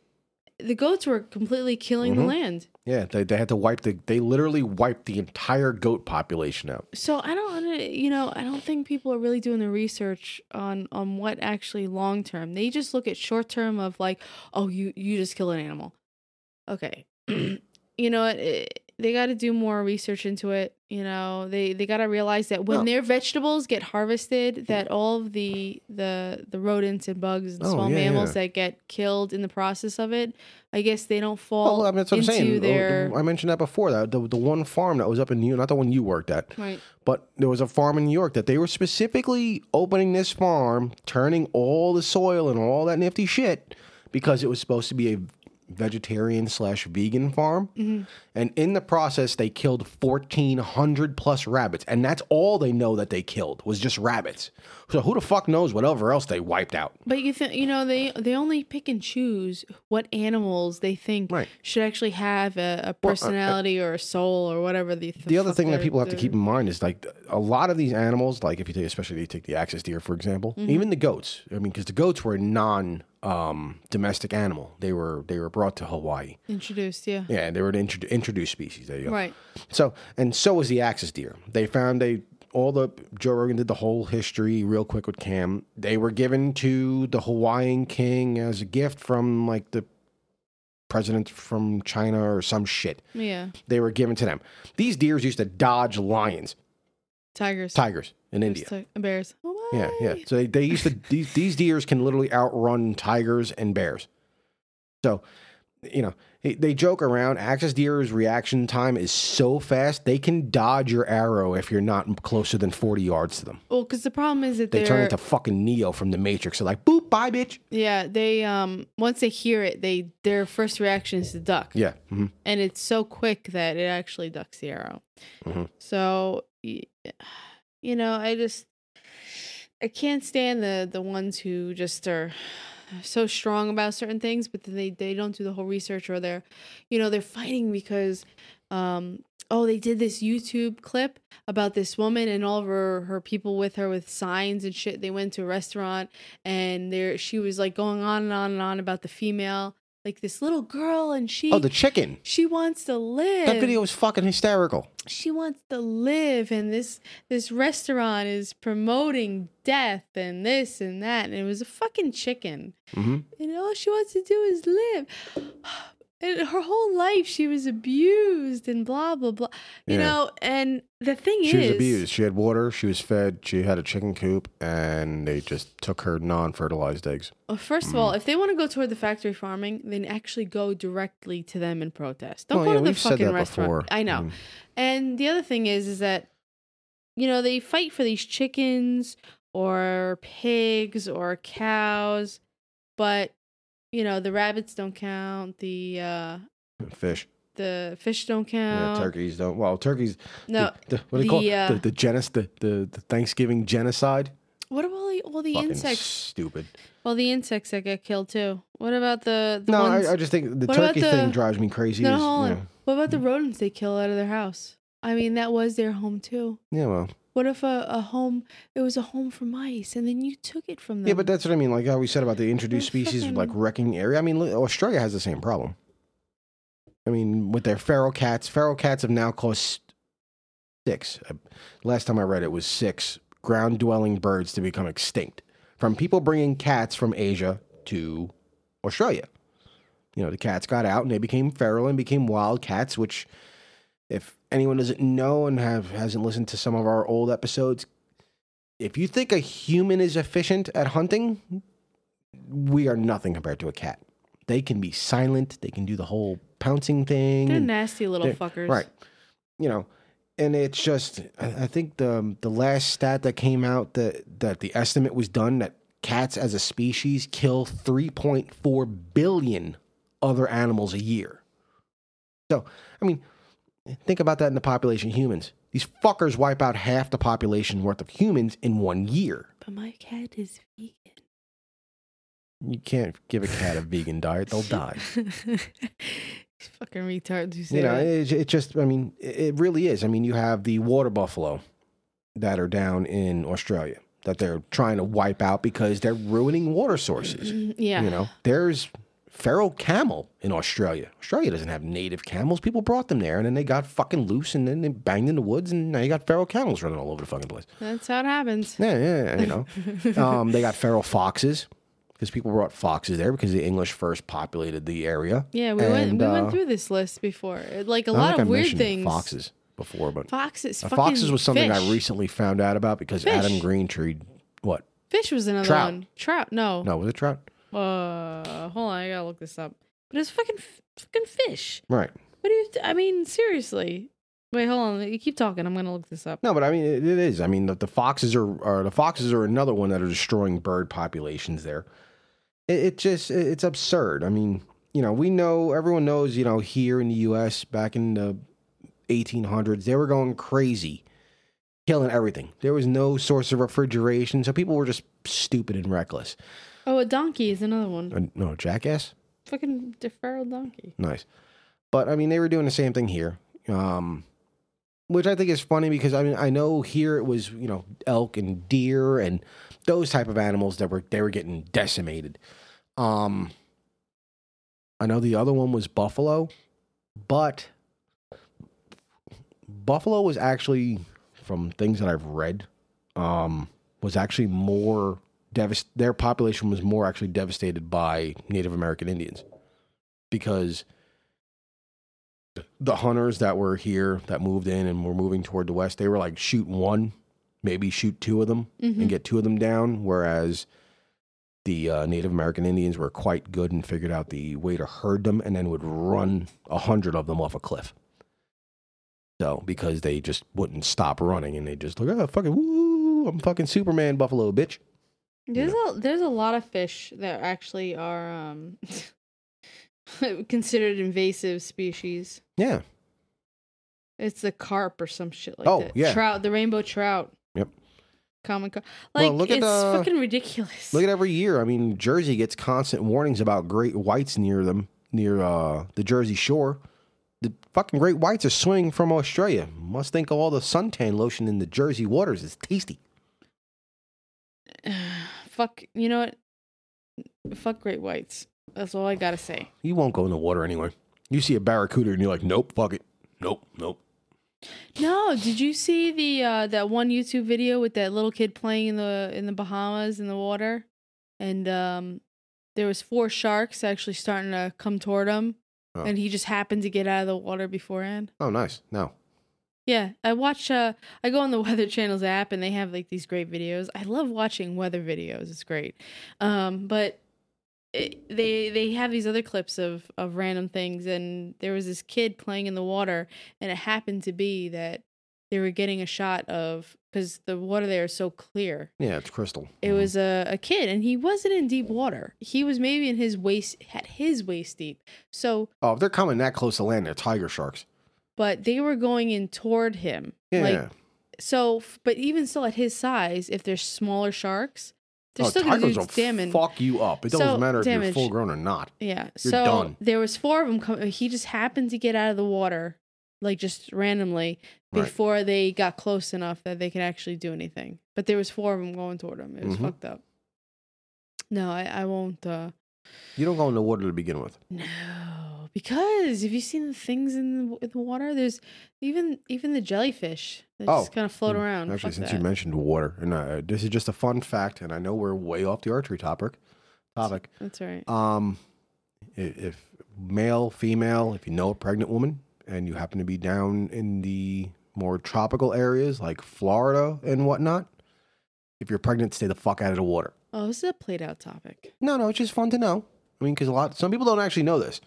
the goats were completely killing the Mhm. land. Yeah, they, they had to wipe the. They literally wiped the entire goat population out. So I don't, you know, I don't think people are really doing the research on on what actually long term. They just look at short term of like, oh, you you just kill an animal. Okay, you know what? It, they got to do more research into it. You know, they they got to realize that when Well- their vegetables get harvested, that all of the the the rodents and bugs and Oh, small yeah, mammals yeah. that get killed in the process of it, I guess they don't fall Well, I mean, that's what I'm saying. Their I mentioned that before. That the, the one farm that was up in New York, not the one you worked at, right. but there was a farm in New York that they were specifically opening this farm, turning all the soil and all that nifty shit because it was supposed to be a vegetarian slash vegan farm. Mm-hmm. And in the process, they killed 1,400 plus rabbits. And that's all they know that they killed was just rabbits. So who the fuck knows whatever else they wiped out? But you think you know they they only pick and choose what animals they think Right. should actually have a, a personality or a soul or whatever the. the other thing that people have to keep in mind is like a lot of these animals, like if you take, especially if you take the axis deer, for example, Mm-hmm. even the goats. I mean, because the goats were a non um, domestic animal. They were they were brought to Hawaii. introduced, yeah, Yeah, they were an intro- introduced species. There you go. right, So and so was the axis deer. They found they all the Joe Rogan did the whole history real quick with Cam. They were given to the Hawaiian king as a gift from like the president from China or some shit. Yeah. They were given to them. These deers used to dodge lions, Tigers. tigers in India. Ti- bears. Oh Yeah, yeah. So they, they used to these these deers can literally outrun tigers and bears. So, you know, they- joke around. Axis deer's reaction time is so fast they can dodge your arrow if you're not closer than forty yards to them. Well, because the problem is that They turn into fucking Neo from the Matrix. They're like, boop, bye, bitch. yeah they um once they hear it they their first reaction is to duck Yeah. mhm. and it's so quick that it actually ducks the arrow. Mhm. So, you know, I just I can't stand the the ones who just are so strong about certain things, but then they they don't do the whole research or they're, you know, they're fighting because, um, oh, they did this YouTube clip about this woman and all of her her people with her with signs and shit. They went to a restaurant and there she was like going on and on and on about the female, like this little girl, and she Oh, the chicken. she wants to live. That video was fucking hysterical. She wants to live, and this this restaurant is promoting death and this and that, and it was a fucking chicken. hmm And all she wants to do is live. And her whole life she was abused and blah blah blah. You Yeah. know, and the thing She is she was abused. She had water. She was fed. She had a chicken coop, and they just took her non-fertilized eggs. Well, first of all, Mm. if they want to go toward the factory farming, then actually go directly to them and protest. Don't Oh, go yeah, to the fucking restaurant. before. I know. Mm. And the other thing is, is that, you know, they fight for these chickens or pigs or cows, but you know the rabbits don't count. The uh, Fish. the fish don't count. Yeah, turkeys don't. Well, turkeys. No. The, the, what do they call uh, the the genis the, the the Thanksgiving genocide? What about all the, all the Fucking insects? stupid. Well, the insects that get killed too. What about the the no, ones? I, I just think the What turkey thing drives me crazy. no, is, hold you know, What about the rodents they kill out of their house? I mean, that was their home too. yeah, well, What if a, a home it was a home for mice and then you took it from them? yeah, but that's what I mean. Like how we said about the introduced They're species, fucking- like wrecking the area. I mean, look, Australia has the same problem. I mean, with their feral cats, feral cats have now caused six. uh, Last time I read it was six ground dwelling birds to become extinct from people bringing cats from Asia to Australia. You know, the cats got out and they became feral and became wild cats, which, if anyone doesn't know and have hasn't listened to some of our old episodes, if you think a human is efficient at hunting, we are nothing compared to a cat. They can be silent. They can do the whole pouncing thing. They're and- nasty little they're- fuckers. Right. You know, and it's just I, I think the the last stat that came out that that the estimate was done that cats as a species kill 3.4 billion other animals a year. So, I mean, think about that in the population of humans. These fuckers wipe out half the population worth of humans in one year. But my cat is vegan. You can't give a cat a vegan diet; they'll die. These fucking retards who say you know, it, it just, I mean, it it really is. I mean, you have the water buffalo that are down in Australia that they're trying to wipe out because they're ruining water sources. Mm-hmm. yeah. You know, there's feral camel in Australia. Australia doesn't have native camels. People brought them there and then they got fucking loose and then they banged in the woods and now you got feral camels running all over the fucking place. That's how it happens. Yeah, yeah, yeah, you know. um, they got feral foxes because people brought foxes there because the English first populated the area. Yeah, we went we uh, went through this list before. Like a lot of weird things. Foxes before, but Foxes. Uh, foxes was something I recently found out about because Fish. Adam Greentree. What? Fish was another Trout. one. Trout. No. No, was it trout? Uh, hold on. I gotta look this up. But it's fucking fucking fish. Right. What do you? I mean, seriously. Wait, hold on. You keep talking. I'm gonna look this up. No, but I mean it, it is. I mean the, the foxes are, are the foxes are another one that are destroying bird populations there. It, it just it- it's absurd. I mean, you know, we know everyone knows. You know, here in the U.S. back in the 1800s, they were going crazy, killing everything. There was no source of refrigeration, so people were just stupid and reckless. Oh, a donkey is another one. No, jackass. Fucking deferral donkey. Nice. But I mean, they were doing the same thing here, um, which I think is funny because I mean, I know here it was you know elk and deer and those type of animals that were they were getting decimated. Um, I know the other one was buffalo, but buffalo was actually from things that I've read, um, was actually more devast. Their population was more actually devastated by Native American Indians because the hunters that were here that moved in and were moving toward the west, they were like shoot one, maybe shoot two of them Mhm. and get two of them down, whereas the uh, Native American Indians were quite good and figured out the way to herd them, and then would run a hundred of them off a cliff. So because they just wouldn't stop running, and they just like, oh fucking woo, I'm fucking Superman, Buffalo bitch. There's a there's a lot of fish that actually are um considered invasive species. Yeah, It's the carp or some shit like Oh, that. yeah. Trout, the rainbow trout. Yep. Common carp. Well, Like look at it's fucking ridiculous. look at every year. I mean, Jersey gets constant warnings about great whites near them, near uh, the Jersey Shore. The fucking great whites are swimming from Australia. Must think all the suntan lotion in the Jersey waters is tasty. Fuck, you know what? Fuck great whites. That's all I gotta say. You won't go in the water anyway. You see a barracuda and you're like, nope, fuck it, nope, nope. No, did you see the uh that one YouTube video with that little kid playing in the in the Bahamas in the water? And um there was four sharks actually starting to come toward him Oh. and he just happened to get out of the water beforehand. Oh, nice. No, Yeah, I watch uh I go on the Weather Channel's app and they have like these great videos. I love watching weather videos. It's great. Um but it, they they have these other clips of of random things and there was this kid playing in the water and it happened to be that they were getting a shot of cuz the water there is so clear. yeah, it's crystal. It Mhm. was a, a kid and he wasn't in deep water. He was maybe in his waist at his waist deep. So Oh, if they're coming that close to land, they're tiger sharks. But they were going in toward him. Yeah. Like So, but even still, at his size, if there's smaller sharks, they're oh, still going to do damage. fuck you up. It doesn't matter if damage. you're full grown or not. Yeah. You're so done. there was four of them. Com- he just happened to get out of the water, like just randomly, Right. before they got close enough that they could actually do anything. But there was four of them going toward him. It was Mhm. fucked up. No, I, I won't. uh You don't go in the water to begin with. No, because have you seen the things in the, in the water? There's even even the jellyfish that Oh, just kind of float Mm, around. Actually, Fuck since that. you mentioned water, and uh, this is just a fun fact, and I know we're way off the archery topic. Topic. That's right. Um, i- if male, female, if you know a pregnant woman and you happen to be down in the more tropical areas like Florida and whatnot, if you're pregnant, stay the fuck out of the water. Oh, this is a played out topic. No, no, it's just fun to know. I mean, because a lot, some people don't actually know this,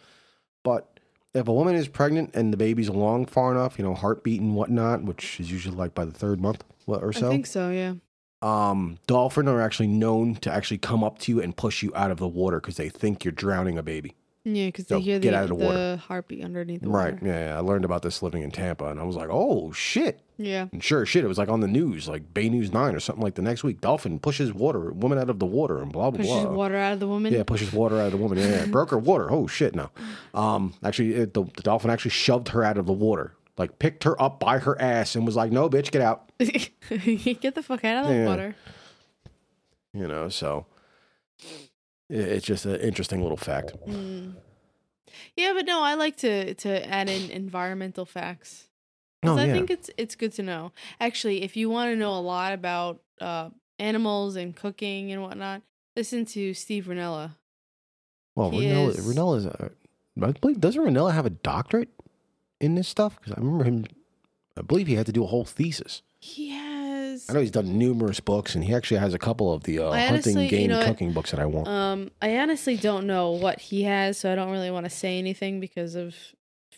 but if a woman is pregnant and the baby's along far enough, you know, heartbeat and whatnot, which is usually like by the third month or so, I think so. Yeah. um, dolphin are actually known to actually come up to you and push you out of the water because they think you're drowning a baby. Yeah, because So, they hear get the, out of the the water. heartbeat underneath the Right. water. Yeah, yeah. I learned about this living in Tampa and I was like, oh shit. Yeah. And sure shit, it was like on the news, like Bay News 9 or something like the next week. Dolphin pushes water, woman out of the water and blah, blah, Pushes blah. Pushes water out of the woman. Yeah, pushes water out of the woman. Yeah, yeah. broke her water. Oh shit, no. Um, actually, it, the, the dolphin actually shoved her out of the water, like picked her up by her ass and was like, "No, bitch, get out." Get the fuck out of the Yeah. water. You know, so it, it's just an interesting little fact. Mm. Yeah, but no, I like to to add in environmental facts. Oh I yeah, think it's it's good to know. Actually, if you want to know a lot about uh, animals and cooking and whatnot, listen to Steve Rinella. well, he Rinella, is- Rinella's. A, I believe doesn't Rinella have a doctorate in this stuff? Because I remember him. I believe he had to do a whole thesis. He has I know he's done numerous books, and he actually has a couple of the uh, I hunting, honestly- you game, know what? cooking books that I want. Um, I honestly don't know what he has, so I don't really want to say anything because of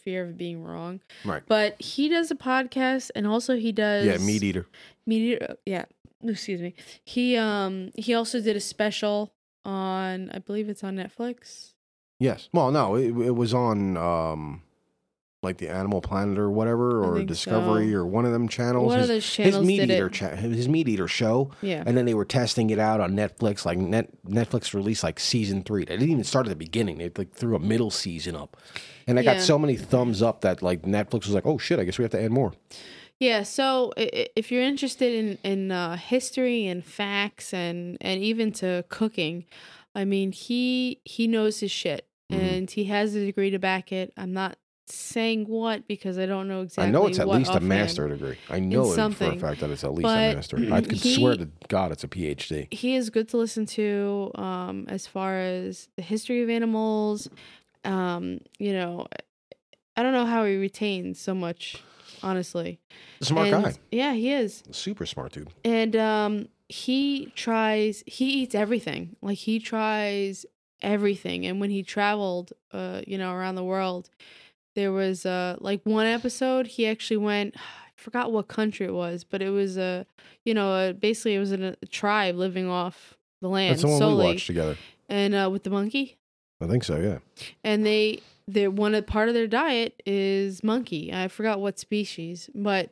fear of being wrong. right. But he does a podcast, and also he does Yeah, meat eater. meat. Eater- Yeah, excuse me. He um he also did a special on I believe it's on Netflix. Yes. Well, no, it, it was on um, like the Animal Planet or whatever, or Discovery so. or one of them channels. One of his, those his channels meat did eater it. cha- his meat eater show, Yeah, and then they were testing it out on Netflix. Like net Netflix released like season three. They didn't even start at the beginning. They like threw a middle season up, and I Yeah. got so many thumbs up that like Netflix was like, "Oh shit, I guess we have to add more." yeah. So if you're interested in in uh, history and facts and and even to cooking, I mean he he knows his shit Mhm. and he has a degree to back it. I'm not saying what because I don't know exactly. I know it's at least a master degree. I know it for a fact that it's at least But a master. I could swear to God it's a PhD. he is good to listen to um as far as the history of animals um, you know, I don't know how he retains so much, honestly. Smart And- guy. Yeah, he is. Super smart dude. And um he tries he eats everything. Like he tries everything. And when he traveled uh, you know, around the world, there was uh like one episode he actually went I forgot what country it was, but it was a you know, a, basically it was in a tribe living off the land That's the one we solely watched together. and uh with the monkey I think so, yeah. and they their one of- part of their diet is monkey. I forgot what species, but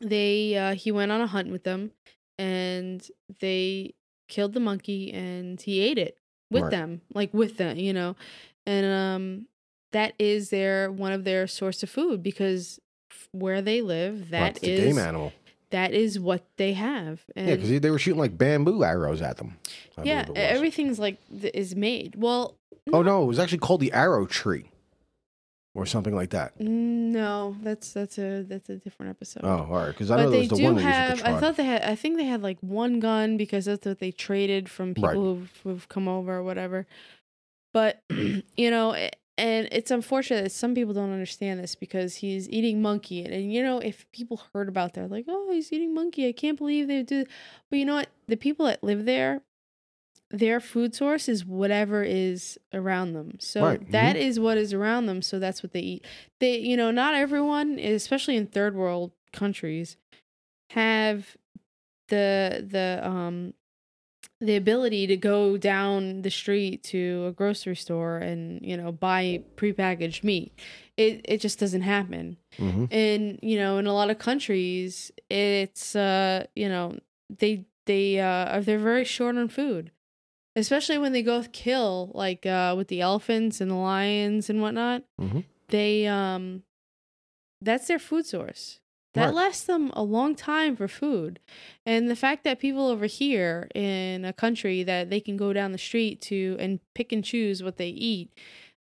they uh, he went on a hunt with them, and they killed the monkey and he ate it with Right. them, like with them, you know, and um that is their one of their source of food because where they live that a is game animal. that is what they have and Yeah, because they were shooting like bamboo arrows at them. I yeah everything's like is made well Oh no, it was actually called the arrow tree, or something like that. No, that's that's a that's a different episode. Oh, all right. Because I but know they there was the do one that have. I thought they had. I think they had like one gun because that's what they traded from people Right. who've, who've come over or whatever. But you know, a- and it's unfortunate that some people don't understand this because he's eating monkey, and, and you know, if people heard about that, like, oh, he's eating monkey, I can't believe they do. But you know what? The people that live there, their food source is whatever is around them. So Right, that is what is around them. So that's what they eat. They, you know, not everyone, especially in third world countries, have the the um the ability to go down the street to a grocery store and you know buy prepackaged meat. It it just doesn't happen hmm and you know in a lot of countries it's uh you know they they uh they're very short on food especially when they go kill like uh with the elephants and the lions and whatnot Mhm. they um that's their food source that Right. lasts them a long time for food and the fact that people over here in a country that they can go down the street to and pick and choose what they eat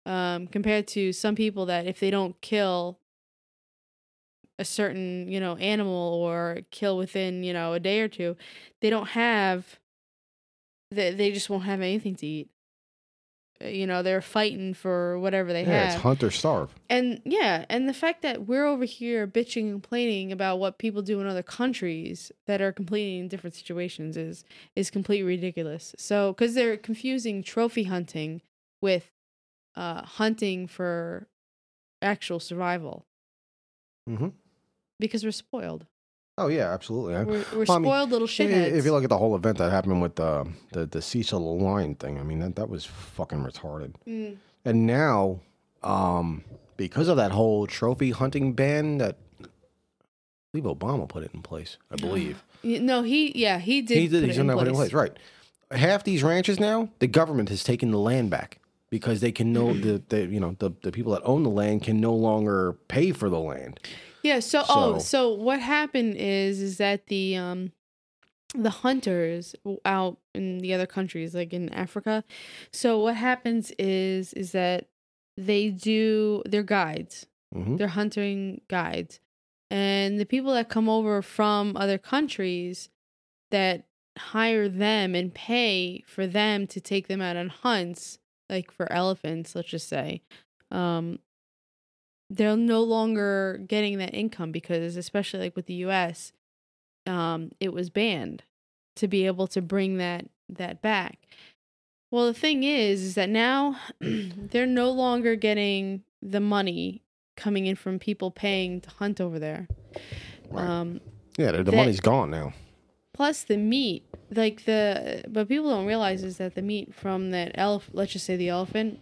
um, compared to some people that if they don't kill a certain you know animal or kill within you know a day or two they don't have they, they just won't have anything to eat you know they're fighting for whatever they have. Yeah, it's have hunt or starve. and yeah and the fact that we're over here bitching and complaining about what people do in other countries that are completely in different situations is is completely ridiculous so because they're confusing trophy hunting with uh hunting for actual survival hmm because we're spoiled Oh yeah, absolutely. We're, we're Well, I mean, spoiled little shitheads If you look at the whole event that happened with the the, the Cecil lion thing, I mean that that was fucking retarded. Mm. And now, um, because of that whole trophy hunting ban that I believe Obama put it in place, I believe. No he yeah he did he did. put He's it in gonna put it in place. place, right? Half these ranches now, the government has taken the land back because they can no the, the you know the, the people that own the land can no longer pay for the land. Yeah. So, oh, So- so what happened is is that the um the hunters out in the other countries, like in Africa. So what happens is is that they do their guides. hmm They're hunting guides, and the people that come over from other countries that hire them and pay for them to take them out on hunts, like for elephants, let's just say. Um, they're no longer getting that income because especially like with the US um it was banned to be able to bring that that back. Well, the thing is is that now they're no longer getting the money coming in from people paying to hunt over there. Right. Um yeah, the, the that- money's gone now. plus the meat like the but people don't realize is that the meat from that elf let's just say the elephant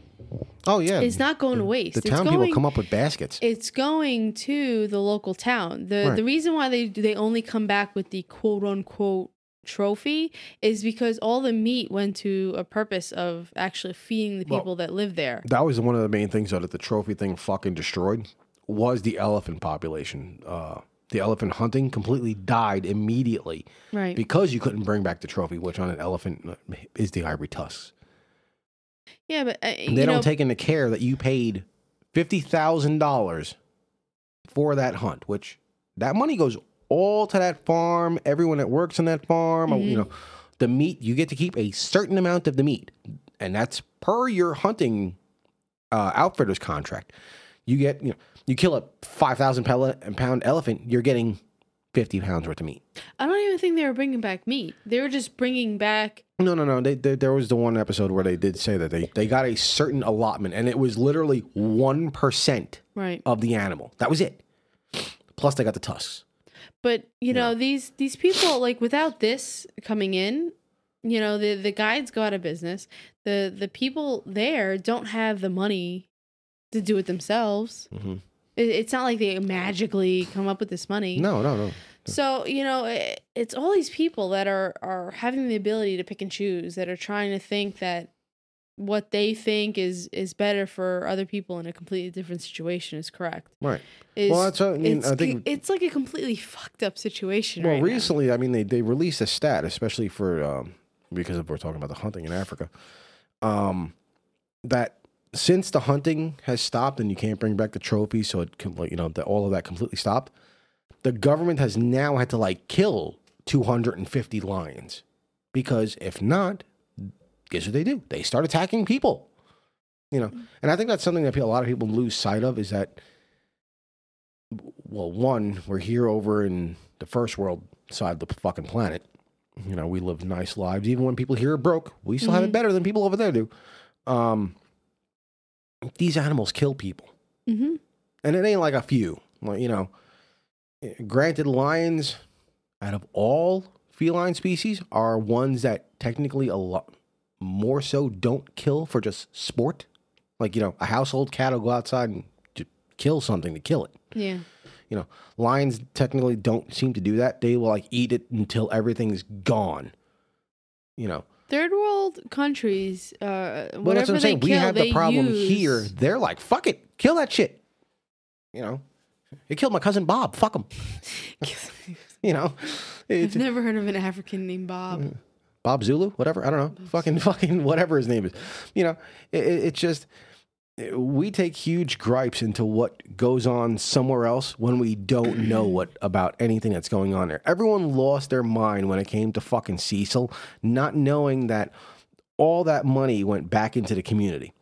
Oh yeah, it's not going to waste. the It's town going- people come up with baskets. it's going to the local town. The Right. the reason why they they only come back with the quote unquote trophy is because all the meat went to a purpose of actually feeding the Well, people that live there. That was one of the main things though that the trophy thing fucking destroyed was the elephant population. Uh, the elephant hunting completely died immediately Right. because you couldn't bring back the trophy, which on an elephant uh, is the ivory tusks. Yeah, but uh, they don't take into care that you paid fifty thousand dollars for that hunt, which that money goes all to that farm. Everyone that works on that farm, Mm-hmm. you know, the meat you get to keep a certain amount of the meat, and that's per your hunting uh, outfitter's contract. You get you know you kill a five thousand pound elephant, you're getting fifty pounds worth of meat. I don't even think they were bringing back meat. They were just bringing back. No, no, no. They, they, there was the one episode where they did say that they, they got a certain allotment, and it was literally one percent Right. of the animal. That was it. Plus, they got the tusks. But you know these these people like without this coming in, you know the the guides go out of business. The the people there don't have the money to do it themselves. Mhm. It, it's not like they magically come up with this money. No, no, no. So you know it, it's all these people that are are having the ability to pick and choose that are trying to think that what they think is is better for other people in a completely different situation is correct. Right. Is, Well, that's what I mean. it's, I think. it's like a completely fucked up situation. Well, right now. recently, I mean, they they released a stat, especially for um, because we're talking about the hunting in Africa, um, that since the hunting has stopped and you can't bring back the trophies, so it can, like, you know, that all of that completely stopped. The government has now had to like kill 250 lions because if not, guess what they do? They start attacking people. You know, and I think that's something that a lot of people lose sight of is that well, one, we're here over in the first world side of the fucking planet. You know, we live nice lives. Even when people here are broke, we still have it better than people over there do. Um, these animals kill people, Mm-hmm. and it ain't like a few. Like you know, granted, lions, out of all feline species, are ones that technically a lot more so don't kill for just sport. Like you know, a household cat will go outside and kill something to kill it. Yeah. You know, lions technically don't seem to do that. They will like eat it until everything's gone. You know, Third world countries, uh, well, that's whatever what I'm they saying. kill, we have the problem use- here. They're like, fuck it, kill that shit. You know, it killed my cousin Bob. Fuck him. You know, it's I've never heard of an African named Bob. Mm. Bob Zulu, whatever. I don't know. Fucking, fucking, whatever his name is. You know, it, it, it's just we take huge gripes into what goes on somewhere else when we don't know what about anything that's going on there. Everyone lost their mind when it came to fucking Cecil, not knowing that all that money went back into the community.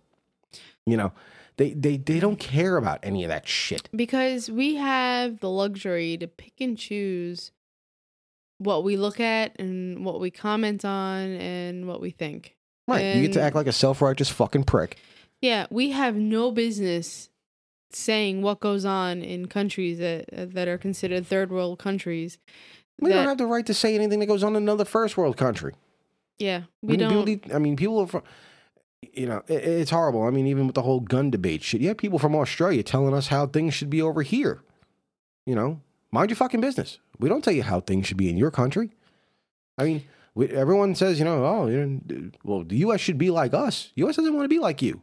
You know, they they they don't care about any of that shit. Because we have the luxury to pick and choose what we look at and what we comment on and what we think. Right? you get to act like a self righteous fucking prick. Yeah, we have no business saying what goes on in countries that that are considered third world countries. We that- don't have the right to say anything that goes on in another first world country. yeah, I we mean, don't. need- I mean, people are from, you know, it, it's horrible. I mean, even with the whole gun debate shit, you have people from Australia telling us how things should be over here. You know, mind your fucking business. We don't tell you how things should be in your country. I mean, we, everyone says, you know, oh, you know, well, the U.S. should be like us. U.S. doesn't want to be like you.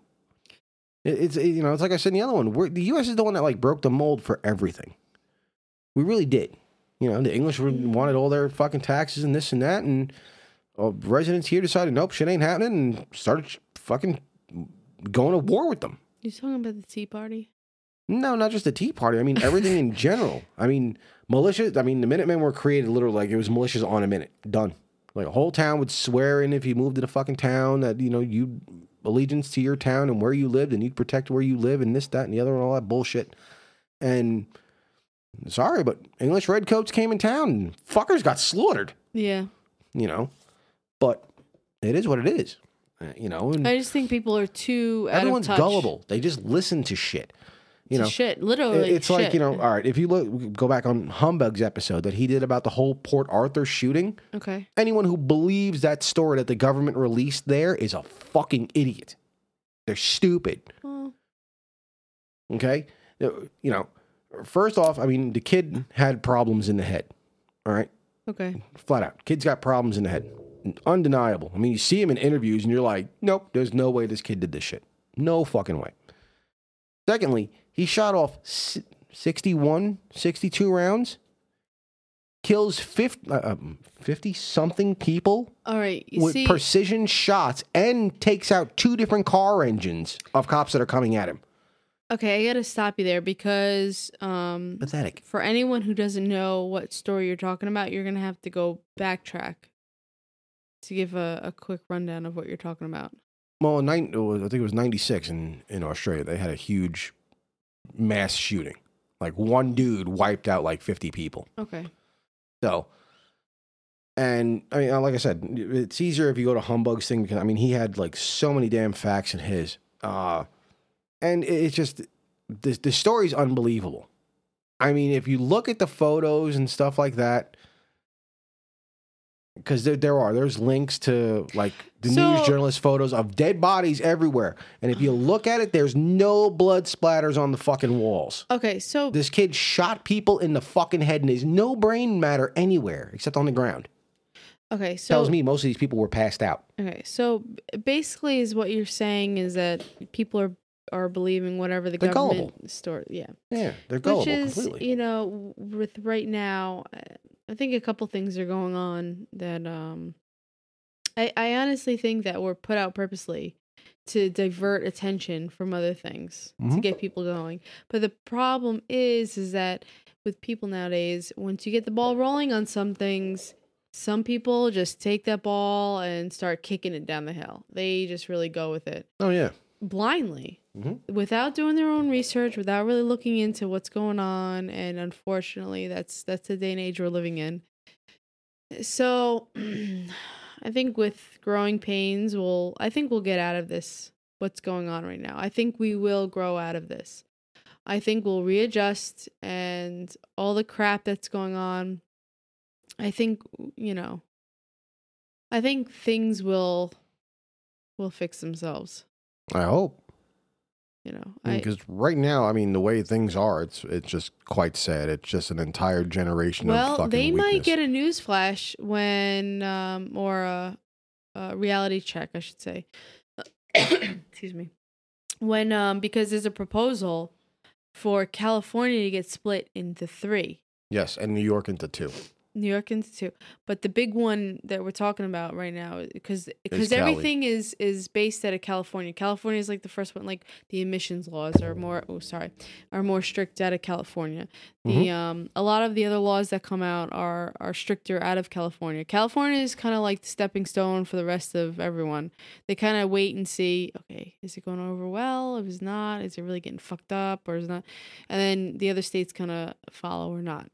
It, it's it- you know, it's like I said in the other one. We're, the U.S. is the one that like broke the mold for everything. We really did. You know, the English wanted all their fucking taxes and this and that, and uh, residents here decided, nope, shit ain't happening, and started fucking going to war with them. You talking about the Tea Party? No, not just the Tea Party. I mean, everything in general. I mean, militias. I mean, the Minutemen were created literally like it was militias on a minute. Done. Like a whole town would swear in if you moved to the fucking town that, you know, you allegiance to your town and where you lived and you'd protect where you live and this, that, and the other and all that bullshit. And sorry, but English redcoats came in town and fuckers got slaughtered, Yeah, you know. But it is what it is. Uh, You know, and I just think people are too out everyone's gullible. They just listen to shit. You know, shit, literally. it's like you know all right if you look go back on humbug's episode that he did about the whole port arthur shooting. Okay. anyone who believes that story that the government released there is a fucking idiot. They're stupid. Well, okay? You know first off i mean the kid had problems in the head all right? Okay. flat out. Kid's got problems in the head. Undeniable. I mean you see him in interviews and you're like nope there's no way this kid did this shit. No fucking way. Secondly he shot off si- 61 62 rounds kills 50 uh, 50 something people All right. You with see, precision shots and takes out two different car engines of cops that are coming at him okay, I gotta stop you there because um, pathetic for anyone who doesn't know what story you're talking about, you're gonna have to go backtrack to give a, a quick rundown of what you're talking about. Well, nine, I think it was ninety six in in Australia. They had a huge mass shooting. Like one dude wiped out like fifty people. Okay. So, and I mean, like I said, it's easier if you go to Humbug's thing because I mean, he had like so many damn facts in his, uh, and it's just the the story's unbelievable. I mean, if you look at the photos and stuff like that, because there, there are there's links to like the So- news journalist photos of dead bodies everywhere, and if you look at it, there's no blood splatters on the fucking walls. Okay. So This kid shot people in the fucking head, and there's no brain matter anywhere except on the ground. okay. So Tells me most of these people were passed out. Okay, so basically, is what you're saying is that people are are believing whatever the They're government gullible. store, yeah, Yeah, they're gullible which is completely. you know with right now, uh, I think a couple things are going on that um, I I honestly think that were put out purposely to divert attention from other things to Mhm. get people going. But the problem is, is that with people nowadays, once you get the ball rolling on some things, some people just take that ball and start kicking it down the hill. They just really go with it Oh yeah, blindly Mhm. without doing their own research, without really looking into what's going on. And unfortunately, that's that's the day and age we're living in. So, I think with growing pains, we'll I think we'll get out of this. What's going on right now? I think we will grow out of this. I think we'll readjust and all the crap that's going on. I think you know. I think things will will fix themselves. I hope You know, I, because right now, I mean, the way things are, it's it's just quite sad. It's just an entire generation of well, fucking they might get a news flash when, um, or a, a reality check, I should say. Excuse me. When, um, because there's a proposal for California to get split into three. yes, and New York into two. New York two, but the big one that we're talking about right now, because because everything is is based out of California. California is like the first one. Like the emissions laws are more. Oh, sorry, are more strict out of California. The Mm-hmm. um a lot of the other laws that come out are are stricter out of California. California is kind of like the stepping stone for the rest of everyone. They kind of wait and see. Okay, is it going over well? If it's not, is it really getting fucked up or is it not? And then the other states kind of follow or not.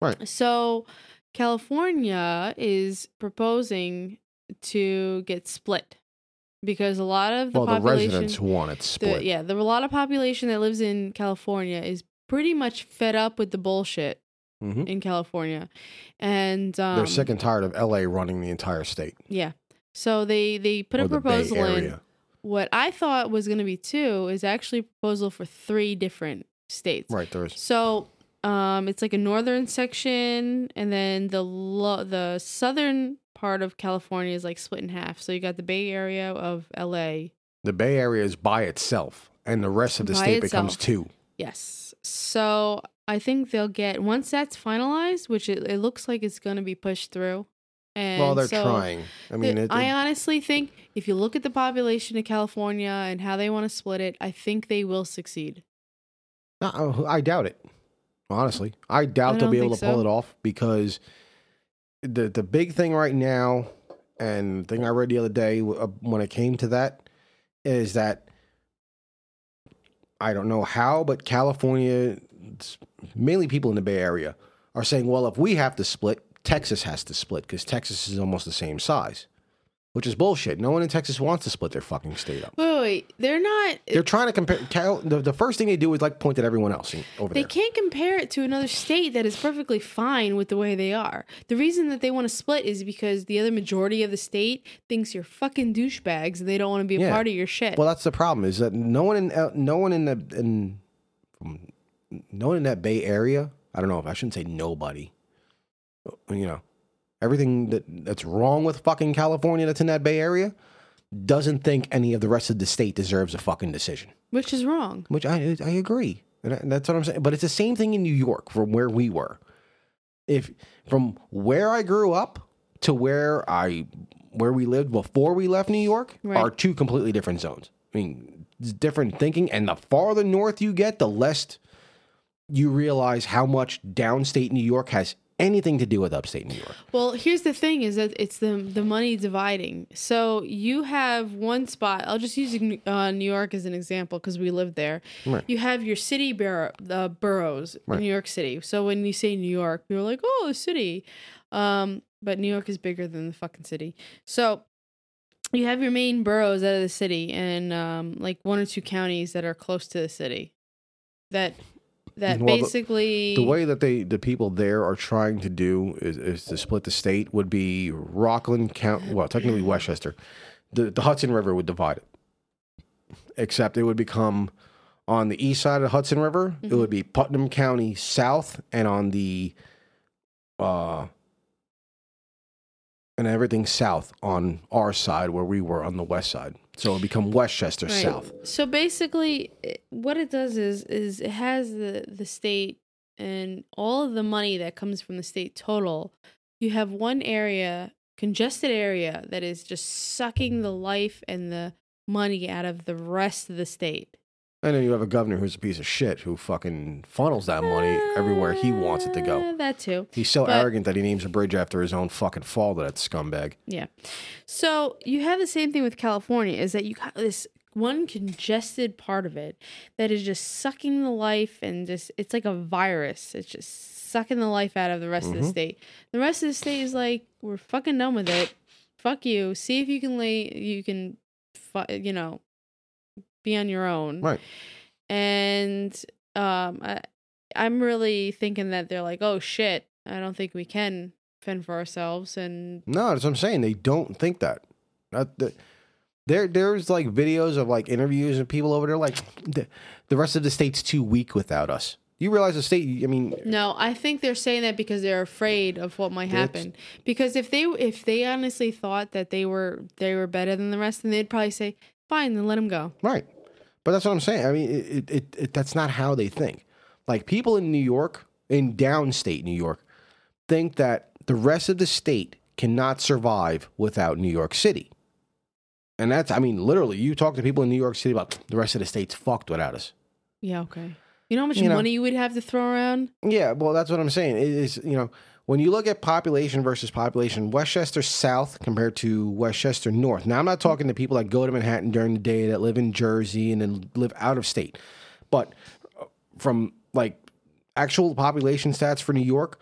Right. So California is proposing to get split because a lot of the well, the population, residents want it the, split. yeah, the a lot of population that lives in California is pretty much fed up with the bullshit hmm in California, and um, They're sick and tired of LA running the entire state. Yeah, so they they put or a proposal in. What I thought was going to be two is actually a proposal for three different states. Right, there's So um, it's like a northern section, and then the lo- the southern part of California is like split in half. So you got the Bay Area of L.A. the Bay Area is by itself, and the rest of the By state becomes itself. two. Yes. So I think they'll get once that's finalized, which it, it looks like it's going to be pushed through. And well, they're so trying. I mean, the- it, I honestly think if you look at the population of California and how they want to split it, I think they will succeed. Uh, I doubt it. Honestly, I doubt I they'll be able to think pull it off because the the big thing right now, and the thing I read the other day uh, when it came to that, is that I don't know how, but California, mainly people in the Bay Area, are saying, well, if we have to split, Texas has to split because Texas is almost the same size, which is bullshit. No one in Texas wants to split their fucking state up. Wait, wait, wait. they're not. They're trying to compare. Cal, the, the first thing they do is like point at everyone else over They there. They can't compare it to another state that is perfectly fine with the way they are. The reason that they want to split is because the other majority of the state thinks you're fucking douchebags and they don't want to be a Yeah. part of your shit. Well, that's the problem is that no one in uh, no one in the in from no one in that Bay Area. I don't know if I shouldn't say nobody. You know, everything that that's wrong with fucking California that's in that Bay Area doesn't think any of the rest of the state deserves a fucking decision. which is wrong. Which I I agree, and that's what I'm saying. But it's the same thing in New York from where we were. If from where I grew up to where I where we lived before we left New York Right. are two completely different zones. I mean, it's different thinking, and the farther north you get, the less you realize how much downstate New York has anything to do with upstate New York. Well, here's the thing: is that it's the the money dividing. So you have one spot. I'll just use uh, New York as an example because we live there. Right. You have your city borough, the boroughs Right. in New York City. So when you say New York, you're like, oh, the city. Um, but New York is bigger than the fucking city. So you have your main boroughs out of the city, and um, like one or two counties that are close to the city. That that Well, the- basically The way that they the people there are trying to do is, is to split the state would be Rockland County. Well, technically Westchester. The the Hudson River would divide it. Except it would become on the east side of the Hudson River. It would be Putnam County south, and on the uh, and everything south on our side where we were on the west side. So it would become Westchester Right. south. So basically, what it does is is it has the the state and all of the money that comes from the state total. You have one area, congested area, that is just sucking the life and the money out of the rest of the state. And then you have a governor who's a piece of shit who fucking funnels that money everywhere he wants it to go. Uh, That too. He's so But- arrogant that he names a bridge after his own fucking fall to that scumbag. Yeah. So you have the same thing with California is that you got this one congested part of it that is just sucking the life and just it's like a virus. It's just sucking the life out of the rest of the Mhm. state. The rest of the state is like, we're fucking done with it. Fuck you. See if you can lay you can fu- you know be on your own. Right. And um I I'm really thinking that they're like, "Oh shit, I don't think we can fend for ourselves and No, that's what I'm saying. They don't think that. That, that there, there's like videos of like interviews and people over there like the, the rest of the state's too weak without us. You realize the state? I mean, No, I think they're saying that because they're afraid of what might happen. Because if they if they honestly thought that they were they were better than the rest, then they'd probably say, "Fine, then let them go." right? But that's what I'm saying. I mean, it, it, it, that's not how they think. Like people in New York, in downstate New York, think that the rest of the state cannot survive without New York City. And that's, I mean, literally, you talk to people in New York City about the rest of the state's fucked without us. Yeah, okay. You know how much You know. money you would have to throw around? Yeah, well, that's what I'm saying. It is, you know, when you look at population versus population, Westchester South compared to Westchester North. Now, I'm not talking to people that go to Manhattan during the day that live in Jersey and then live out of state, but uh, from like actual population stats for New York,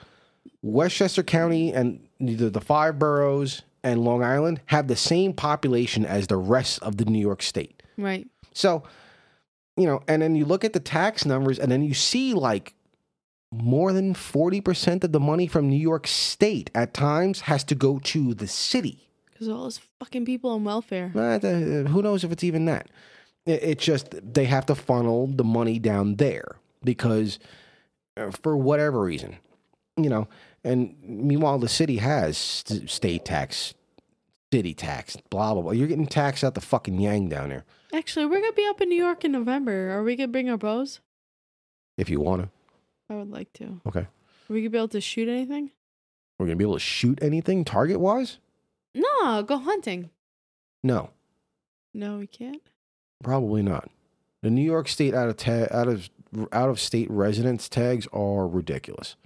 Westchester County and the, the five boroughs and Long Island have the same population as the rest of the New York state. Right. So, you know, and then you look at the tax numbers and then you see like more than 40% of the money from New York State at times has to go to the city. Because all those fucking people on welfare. Uh, who knows if it's even that? It, it's just they have to funnel the money down there because uh, for whatever reason, you know, and meanwhile, the city has st- state tax, city tax, blah, blah, blah. You're getting taxed out the fucking yang down there Actually, we're gonna be up in New York in November. Are we gonna bring our bows? if you want to. I would like to. Okay. Are we gonna be able to shoot anything? We're going to be able to shoot anything target wise? No, go hunting. No, No, we can't. probably not. The New York State out of ta- out of out of state residence tags are ridiculous.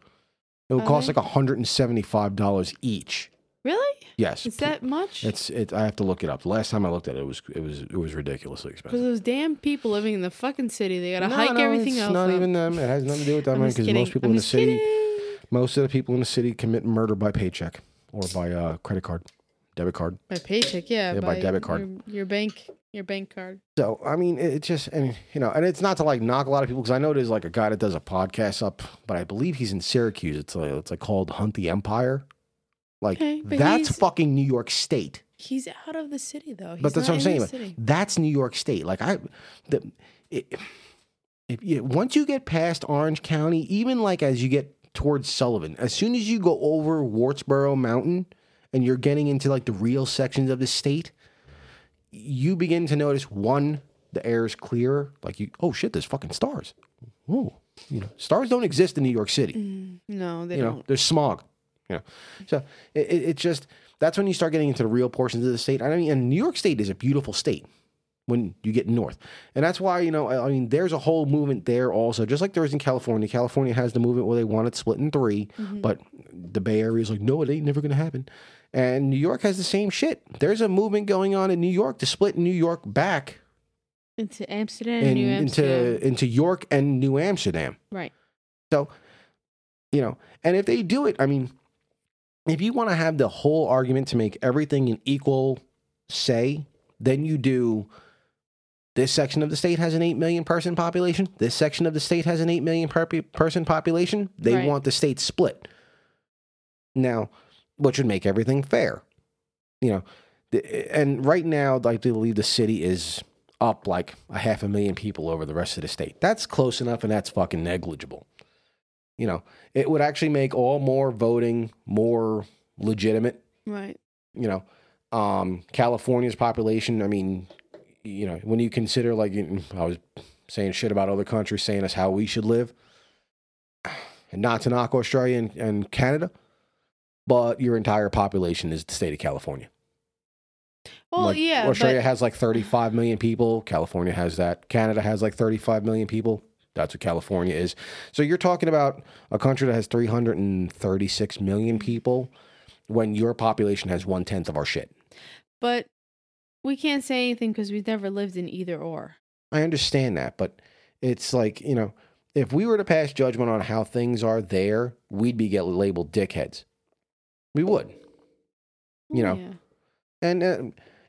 It would cost like hundred and seventy five dollars each. Really? Yes, Is that much? it's it. I have to look it up. The last time I looked at it, it was it was it was ridiculously expensive. Because those damn people living in the fucking city, they gotta No, hike no, everything it's else. not up. even them. It has nothing to do with man. Because most people I'm in the city, kidding. most of the people in the city commit murder by paycheck or by uh, credit card, debit card. By paycheck, yeah. Yeah, by debit card. Your, your bank, your bank card. So I mean, it it just and you know, and it's not to like knock a lot of people because I know there's like a guy that does a podcast up, but I believe he's in Syracuse. It's like it's like called Hunt the Empire. Like Okay, that's fucking New York State. He's out of the city though. He's but that's what I'm saying. the like, city. that's New York State. Like I, the, it, if you, once you get past Orange County, even like as you get towards Sullivan, as soon as you go over Wurtsboro Mountain and you're getting into like the real sections of the state, you begin to notice one, the air is clearer. Like you, oh shit, there's fucking stars. Whoa, you know, stars don't exist in New York City Mm, no, they you don't. there's smog you know so it, it, just that's when you start getting into the real portions of the state i mean and new york state is a beautiful state when you get north. And that's why, you know, I mean, there's a whole movement there also, just like there is in California. California has the movement where they want it split in 3 mm-hmm. but the Bay Area is like, no, it ain't never going to happen. And New York has the same shit. There's a movement going on in New York to split New York back Into Amsterdam, in, Amsterdam. into into York and New Amsterdam. right. So, you know, and if they do it, I mean, if you want to have the whole argument to make everything an equal say, then you do this section of the state has an 8 million person population. This section of the state has an 8 million per- person population. They Right. want the state split. Now, which would make everything fair. You know, the- and right now, like I believe the city is up like a half a million people over the rest of the state. That's close enough and that's fucking negligible. You know, it would actually make all more voting more legitimate. Right. You know, um, California's population, I mean, you know, when you consider, like, I was saying shit about other countries saying us how we should live, and not to knock Australia and, and Canada, but your entire population is the state of California. Well, Like, yeah, Australia but has like 35 million people. California has that. Canada has like 35 million people. That's what California is. So you're talking about a country that has 336 million people when your population has one tenth of our shit. but we can't say anything because we've never lived in either or. I understand that, but it's like, you know, if we were to pass judgment on how things are there, we'd be get labeled dickheads. We would. You know, Yeah. And uh,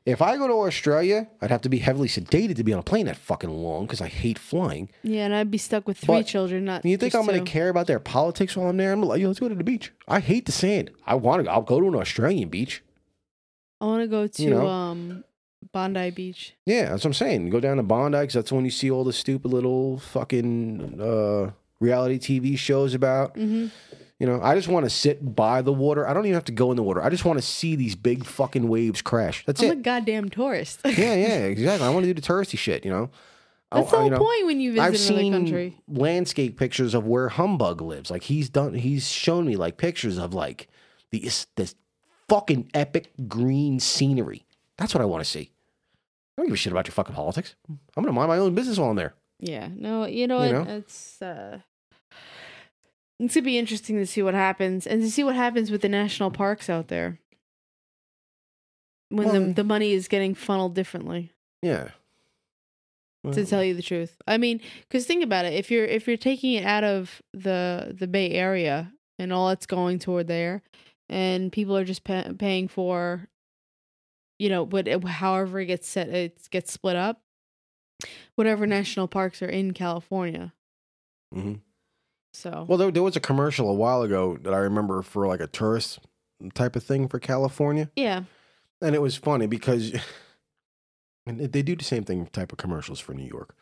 if I go to Australia, I'd have to be heavily sedated to be on a plane that fucking long because I hate flying. Yeah, and I'd be stuck with three But children, not. You think just I'm going two. to care about their politics while I'm there? I'm like, yo, let's go to the beach. I hate the sand. I want to. I'll go to an Australian beach. I want to go to know? um Bondi Beach. Yeah, that's what I'm saying. Go down to Bondi because that's when you see all the stupid little fucking uh, reality TV shows about. hmm You know, I just want to sit by the water. I don't even have to go in the water. I just want to see these big fucking waves crash. That's I'm a it. goddamn tourist. yeah, yeah, exactly. I want to do the touristy shit. You know. That's the whole you know, point when you visit I've another seen country. landscape pictures of where Humbug lives. Like he's done, he's shown me like pictures of like these this fucking epic green scenery. That's what I want to see. I don't give a shit about your fucking politics. I'm gonna mind my own business while I'm there. Yeah, no, you know You what? know? It's uh, it's gonna be interesting to see what happens and to see what happens with the national parks out there when Well, the the money is getting funneled differently. Yeah. to tell you the truth. I mean, because think about it. If you're if you're taking it out of the the Bay Area and all it's going toward there, and people are just pa- paying for, you know, but it- however it gets set, it gets split up. Whatever national parks are in California. Mhm. So Well, there, there was a commercial a while ago that I remember for like a tourist type of thing for California, yeah, and it was funny because and they do the same thing type of commercials for New York.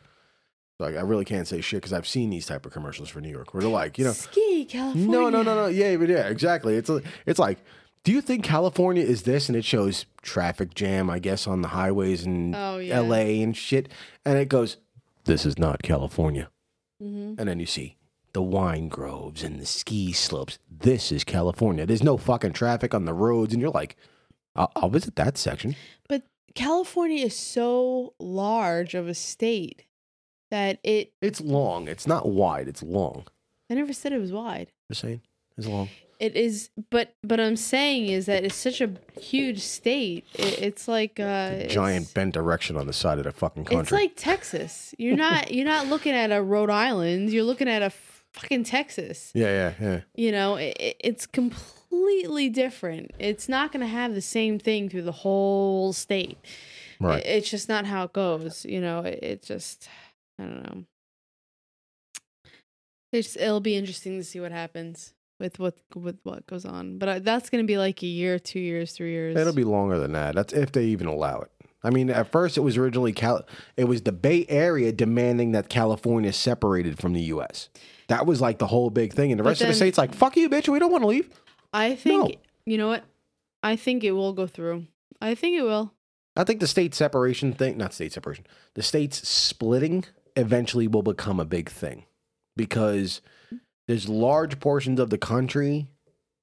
Like I really can't say shit because I've seen these type of commercials for New York where they're like, you know, ski California. No, no, no, no. Yeah, but yeah, exactly. It's it's like, do you think California is this? And it shows traffic jam, I guess, on the highways in Oh yeah. L.A. and shit, and it goes, "This is not California." hmm And then you see the wine groves and the ski slopes. This is California. There's no fucking traffic on the roads, and you're like, "I'll, I'll visit that section." But California is so large of a state that it. It's long. It's not wide. It's long. I never said it was wide. Just saying, it's long. It is, but but I'm saying is that it's such a huge state. It, it's like uh, Giant It's, bent direction on the side of the fucking country. it's like Texas. You're not you're not looking at a Rhode Island. You're looking at a fucking Texas. yeah, yeah, yeah. You know, it, it- it's completely different. It's not going to have the same thing through the whole state. Right. It- it's just not how it goes. You know, it, it just I don't know. It's it'll be interesting to see what happens with what with what goes on, but that's going to be like a year, two years, three years. It'll be longer than that. That's if they even allow it. I mean, at first it was originally Cal. It was the Bay Area demanding that California separated from the U.S. That was like the whole big thing, and the But rest of the then- states like, "Fuck you, bitch. We don't want to leave." I think No. you know what. I think it will go through. I think it will. I think the state separation thing, not state separation, the states splitting eventually will become a big thing because there's large portions of the country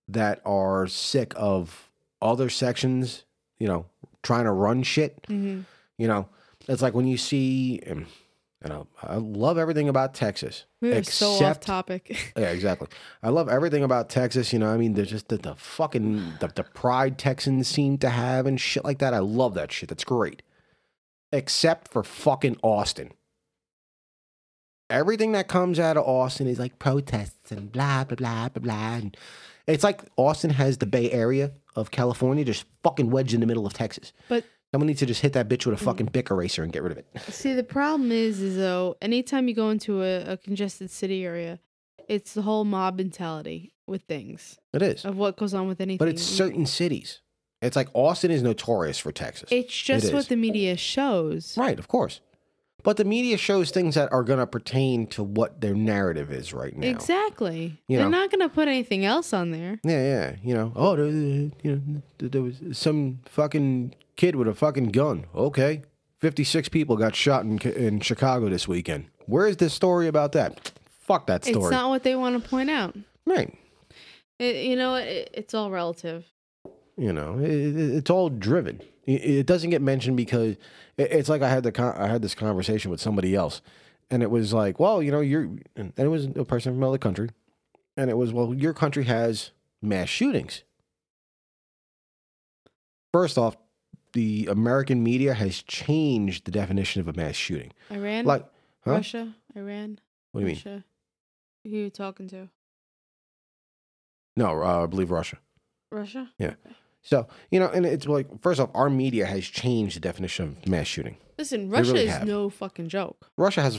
that are sick of other sections, you know, trying to run shit. hmm You know, It's like when you see, and, and I, I love everything about Texas. We are so off except- topic. Yeah, exactly. I love everything about Texas. You know, I mean, there's just the, the fucking the, the pride Texans seem to have and shit like that. I love that shit. That's great. Except for fucking Austin. Everything that comes out of Austin is like protests and blah blah blah blah blah. And it's like Austin has the Bay Area of California just fucking wedged in the middle of Texas. But- someone needs to just hit that bitch with a fucking mm. bic eraser and get rid of it. See, the problem is, is though, anytime you go into a, a congested city area, it's the whole mob mentality with things It is, of what goes on with anything. but it's certain cities. It's like Austin is notorious for Texas. It's just what the media shows. Right, of course. But the media shows things that are going to pertain to what their narrative is right now. Exactly. You They're know. not going to put anything else on there. Yeah, yeah. You know, oh, there, you know, there- was some fucking kid with a fucking gun. Okay. 56 people got shot in, in Chicago this weekend. Where is this story about that? Fuck that story. It's not what they want to point out. right. It, you know, it, it's all relative. You know, it- it's all driven. It, doesn't get mentioned because it's like I had the con- I had this conversation with somebody else, and it was like, well, you know, you're, and it was a person from another country, and it was, well, your country has mass shootings. First off, the American media has changed the definition of a mass shooting. Iran, Like, huh? Russia, Iran, What do you mean? Russia. Who you talking to? No, uh, I believe Russia. Russia. So you know, and it's like, first off, our media has changed the definition of mass shooting. Listen, Russia really is have. no fucking joke. Russia has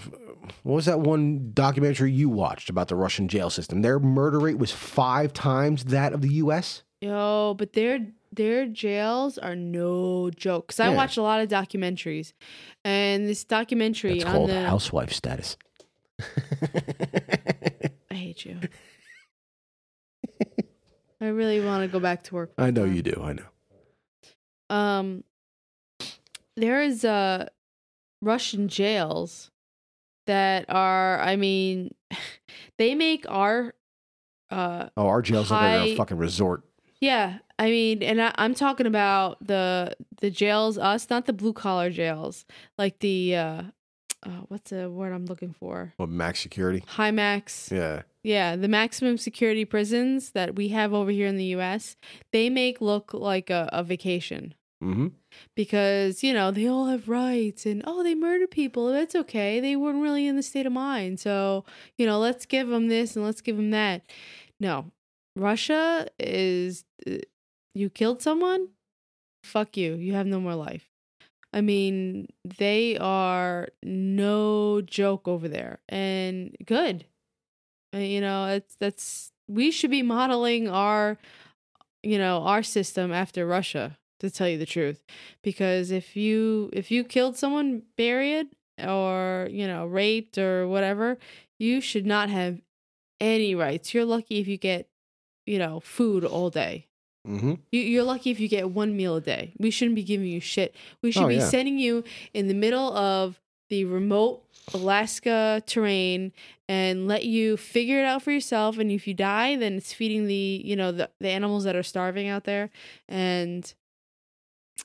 what was that one documentary you watched about the Russian jail system? Their murder rate was five times that of the U.S. Yo, but their their jails are no joke. Cause I Yeah. watch a lot of documentaries, and this documentary It's on called the housewife status. I hate you. I really want to go back to work. I know full-time. you do. I know. Um, there is uh Russian jails that are. I mean, they make our uh Oh, our jails are like High- a fucking resort. Yeah, I mean, and I, I'm talking about the the jails, us, not the blue collar jails, like the uh, uh, what's the word I'm looking for? What max security? High max. Yeah. Yeah, the maximum security prisons that we have over here in the U.S. They make look like a, a vacation Mm-hmm. because you know they all have rights and oh they murder people that's okay they weren't really in the state of mind so you know let's give them this and let's give them that no russia is uh, you killed someone fuck you you have no more life i mean they are no joke over there and good. Uh, you know it's that's we should be modeling our you know our system after russia to tell you the truth. Because if you if you killed someone buried or you know raped or whatever you should not have any rights. You're lucky if you get you know food all day Mm-hmm. you, you're lucky if you get one meal a day. We shouldn't be giving you shit. We should Oh, be yeah. sending you in the middle of the remote alaska terrain and let you figure it out for yourself. And if you die then it's feeding the you know the, the animals that are starving out there. And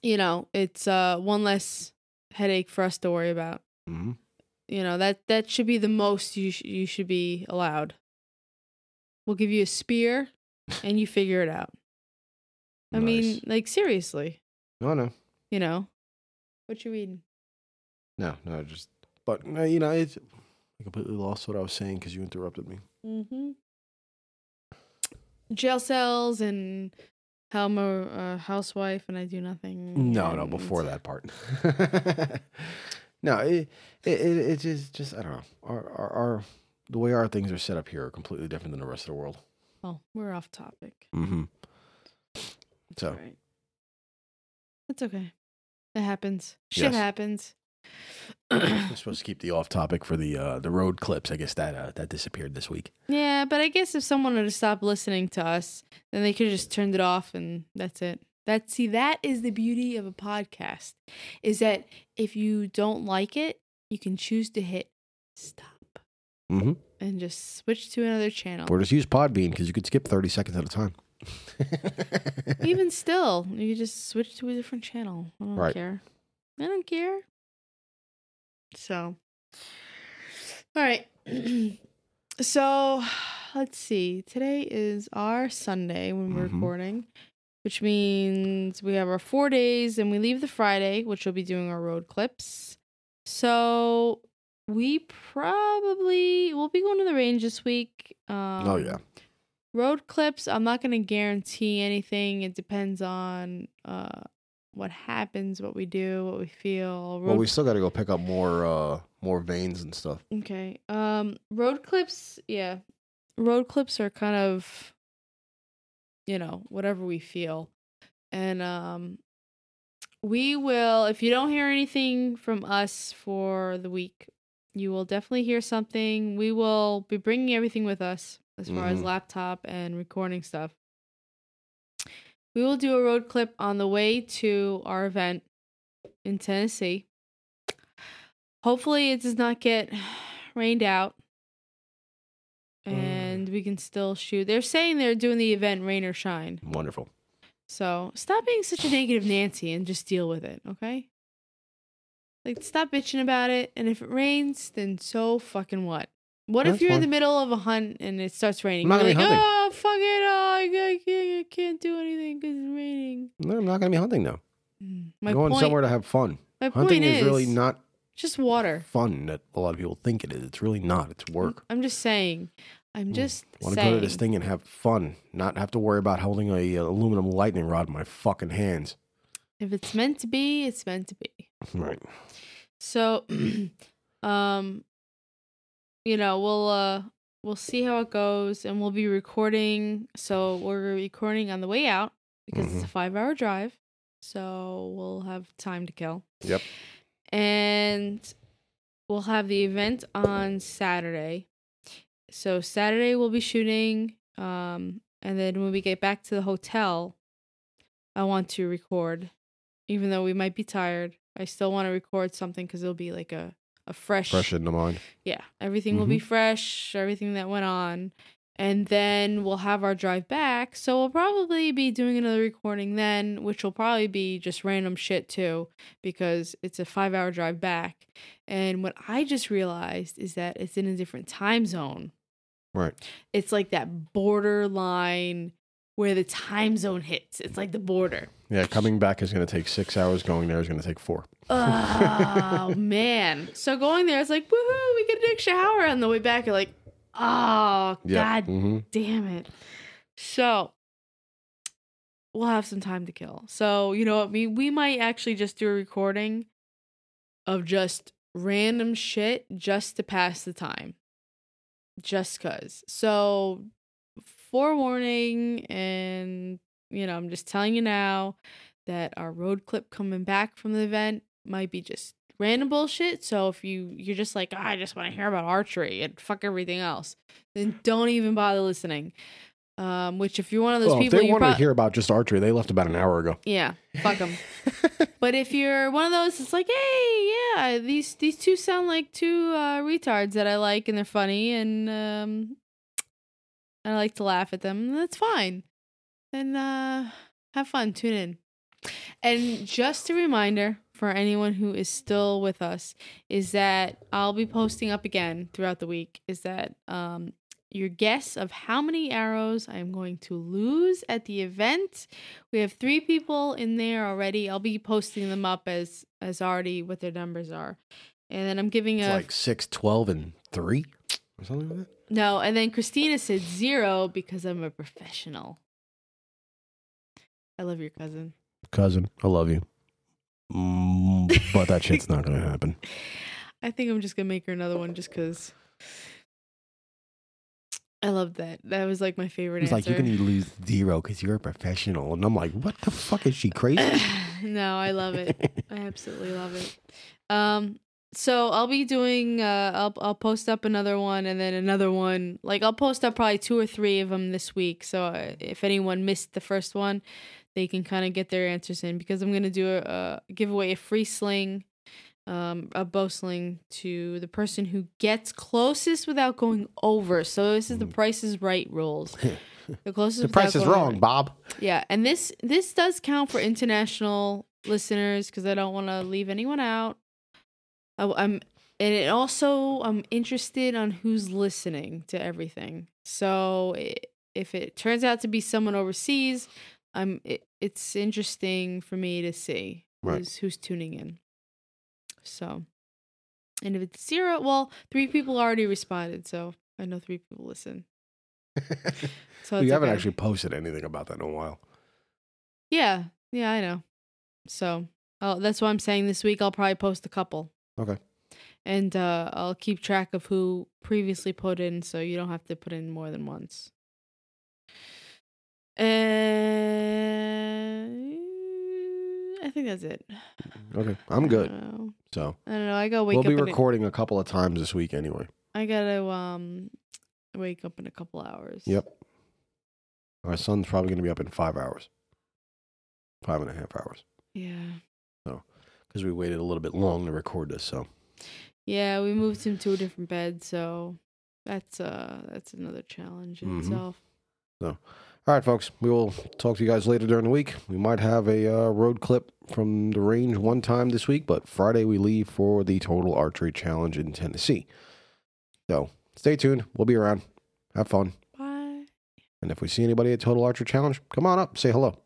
you know it's uh one less headache for us to worry about. Mm-hmm. you know that that should be the most you sh- you should be allowed. We'll give you a spear and you figure it out i mean like seriously No, no, you know what you reading no, no. Just, but uh, you know, it's. I completely lost what I was saying because you interrupted me. mm-hmm jail cells and how i'm a uh, housewife and i do nothing No, no, before that part. no, it, it, it, just, just, I don't know. Our, our, our, the way our things are set up here are completely different than the rest of the world. Well, we're off topic Mm-hmm. It's So, all right. It's okay. It happens. Shit Yes. happens. we're supposed to keep the off topic for the uh, the road clips. I guess that uh, that disappeared this week. yeah, but I guess if someone were to stop listening to us, then they could have just turned it off and that's it. That see, that is the beauty of a podcast. Is that if you don't like it, you can choose to hit stop Mm-hmm. and just switch to another channel. Or just use Podbean because you could skip thirty seconds at a time. Even still, you just switch to a different channel. I don't Right. care. I don't care. So, all right. so, let's see. Today is our Sunday when we're Mhm. recording, which means we have our four days and we leave the Friday, which we'll be doing our road clips. So, we probably will be going to the range this week. Um, oh yeah. Road clips i'm not going to guarantee anything. It depends on uh what happens what we do what we feel. Road Well, we still got to go pick up more uh more vanes and stuff. okay um road clips yeah. Road clips are kind of you know whatever we feel. And um we will if you don't hear anything from us for the week you will definitely hear something. We will be bringing everything with us as far as Mhm. laptop and recording stuff we will do a road clip on the way to our event in tennessee hopefully it does not get rained out and we can still shoot they're saying they're doing the event rain or shine Wonderful. so stop being such a negative Nancy and just deal with it, okay? Like stop bitching about it. And if it rains, then so fucking what? What if you're in fine. the middle of a hunt and it starts raining? I'm not You're gonna like, be hunting. oh fuck it, oh, I, can't, I can't do anything because it's raining. No, I'm not going to be hunting now. Mm, My going point, somewhere to have fun. my Hunting point is, is, really not just water. fun that a lot of people think it is. It's really not. It's work. I'm just saying. I'm just Want to saying. go to this thing and have fun, not have to worry about holding a uh, aluminum lightning rod in my fucking hands. If it's meant to be, it's meant to be. Right. So, um, you know, we'll uh we'll see how it goes, and we'll be recording. So we're recording on the way out because it's a five hour drive, so we'll have time to kill. Yep. And we'll have the event on Saturday. So Saturday we'll be shooting, um, and then when we get back to the hotel, I want to record, even though we might be tired. I still want to record something because it'll be like a a fresh, Fresh in the mind. yeah. Everything will be mm-hmm. fresh. Everything that went on, and then we'll have our drive back. So we'll probably be doing another recording then, which will probably be just random shit too, because it's a five hour drive back. And what I just realized is that it's in a different time zone Right. it's like that borderline where the time zone hits. It's like the border. Yeah, coming back is going to take six hours. Going there is going to take four. Oh man! So going there, it's like woohoo! We get an extra hour on the way back. You're like, oh Yeah. god hmm damn it! So we'll have some time to kill. So you know what? We we might actually just do a recording of just random shit just to pass the time. Just cause. So forewarning and you know, I'm just telling you now that our road clip coming back from the event might be just random bullshit. So if you you're just like, "Ah, I just want to hear about archery and fuck everything else, then don't even bother listening. Um, which if you're one of those Well, people, they wanted probably to hear about just archery, they left about an hour ago. yeah, fuck them. but if you're one of those, it's like, hey, yeah, these these two sound like two uh, retards that I like and they're funny and um, I like to laugh at them. That's fine. And uh, have fun. Tune in. And just a reminder for anyone who is still with us is that I'll be posting up again throughout the week. Is that um, your guess of how many arrows I'm going to lose at the event? We have three people in there already. I'll be posting them up as as already what their numbers are, and then I'm giving It's a like six, twelve, and three or something like that. no. And then Christina said zero because I'm a professional. I love your cousin. Cousin, I love you. Mm, but that shit's not going to happen. I think I'm just gonna make her another one just because. I love that. That was like my favorite It's like, you're going to lose zero because you're a professional. And I'm like, what the fuck? Is she crazy? no, I love it. I absolutely love it. Um, so I'll be doing. Uh, I'll I'll post up another one and then another one. Like I'll post up probably two or three of them this week. So uh, if anyone missed the first one, they can kind of get their answers in because I'm gonna do a, a give away a free sling, um, a bow sling to the person who gets closest without going over. So this is the Mm. Price is Right rules. The closest. the price is wrong, over. Bob. Yeah, and this this does count for international listeners because I don't want to leave anyone out. I, am and it also I'm interested on who's listening to everything. So i if it turns out to be someone overseas, I'm it, it's interesting for me to see Right. who's who's tuning in. So, and if it's zero, well, three people already responded, so I know three people listen. So you haven't okay. actually posted anything about that in a while. Yeah, yeah, I know. So, oh, that's why I'm saying this week I'll probably post a couple. Okay. And uh, I'll keep track of who previously put in, so you don't have to put in more than once. And I think that's it. Okay, I'm good. don't. So I don't know. I gotta wake up. we'll up. be in a- recording a couple of times this week anyway. I gotta um wake up in a couple hours. Yep. My son's probably going to be up in five hours, five and a half hours, Yeah. Because we waited a little bit long to record this. So Yeah, we moved him to a different bed, so that's uh that's another challenge in Mhm. itself. So, all right, folks. We will talk to you guys later during the week. We might have a uh, road clip from the range one time this week, but Friday we leave for the Total Archery Challenge in Tennessee. So stay tuned. We'll be around. Have fun. Bye. And if we see anybody at Total Archer Challenge, come on up, say hello.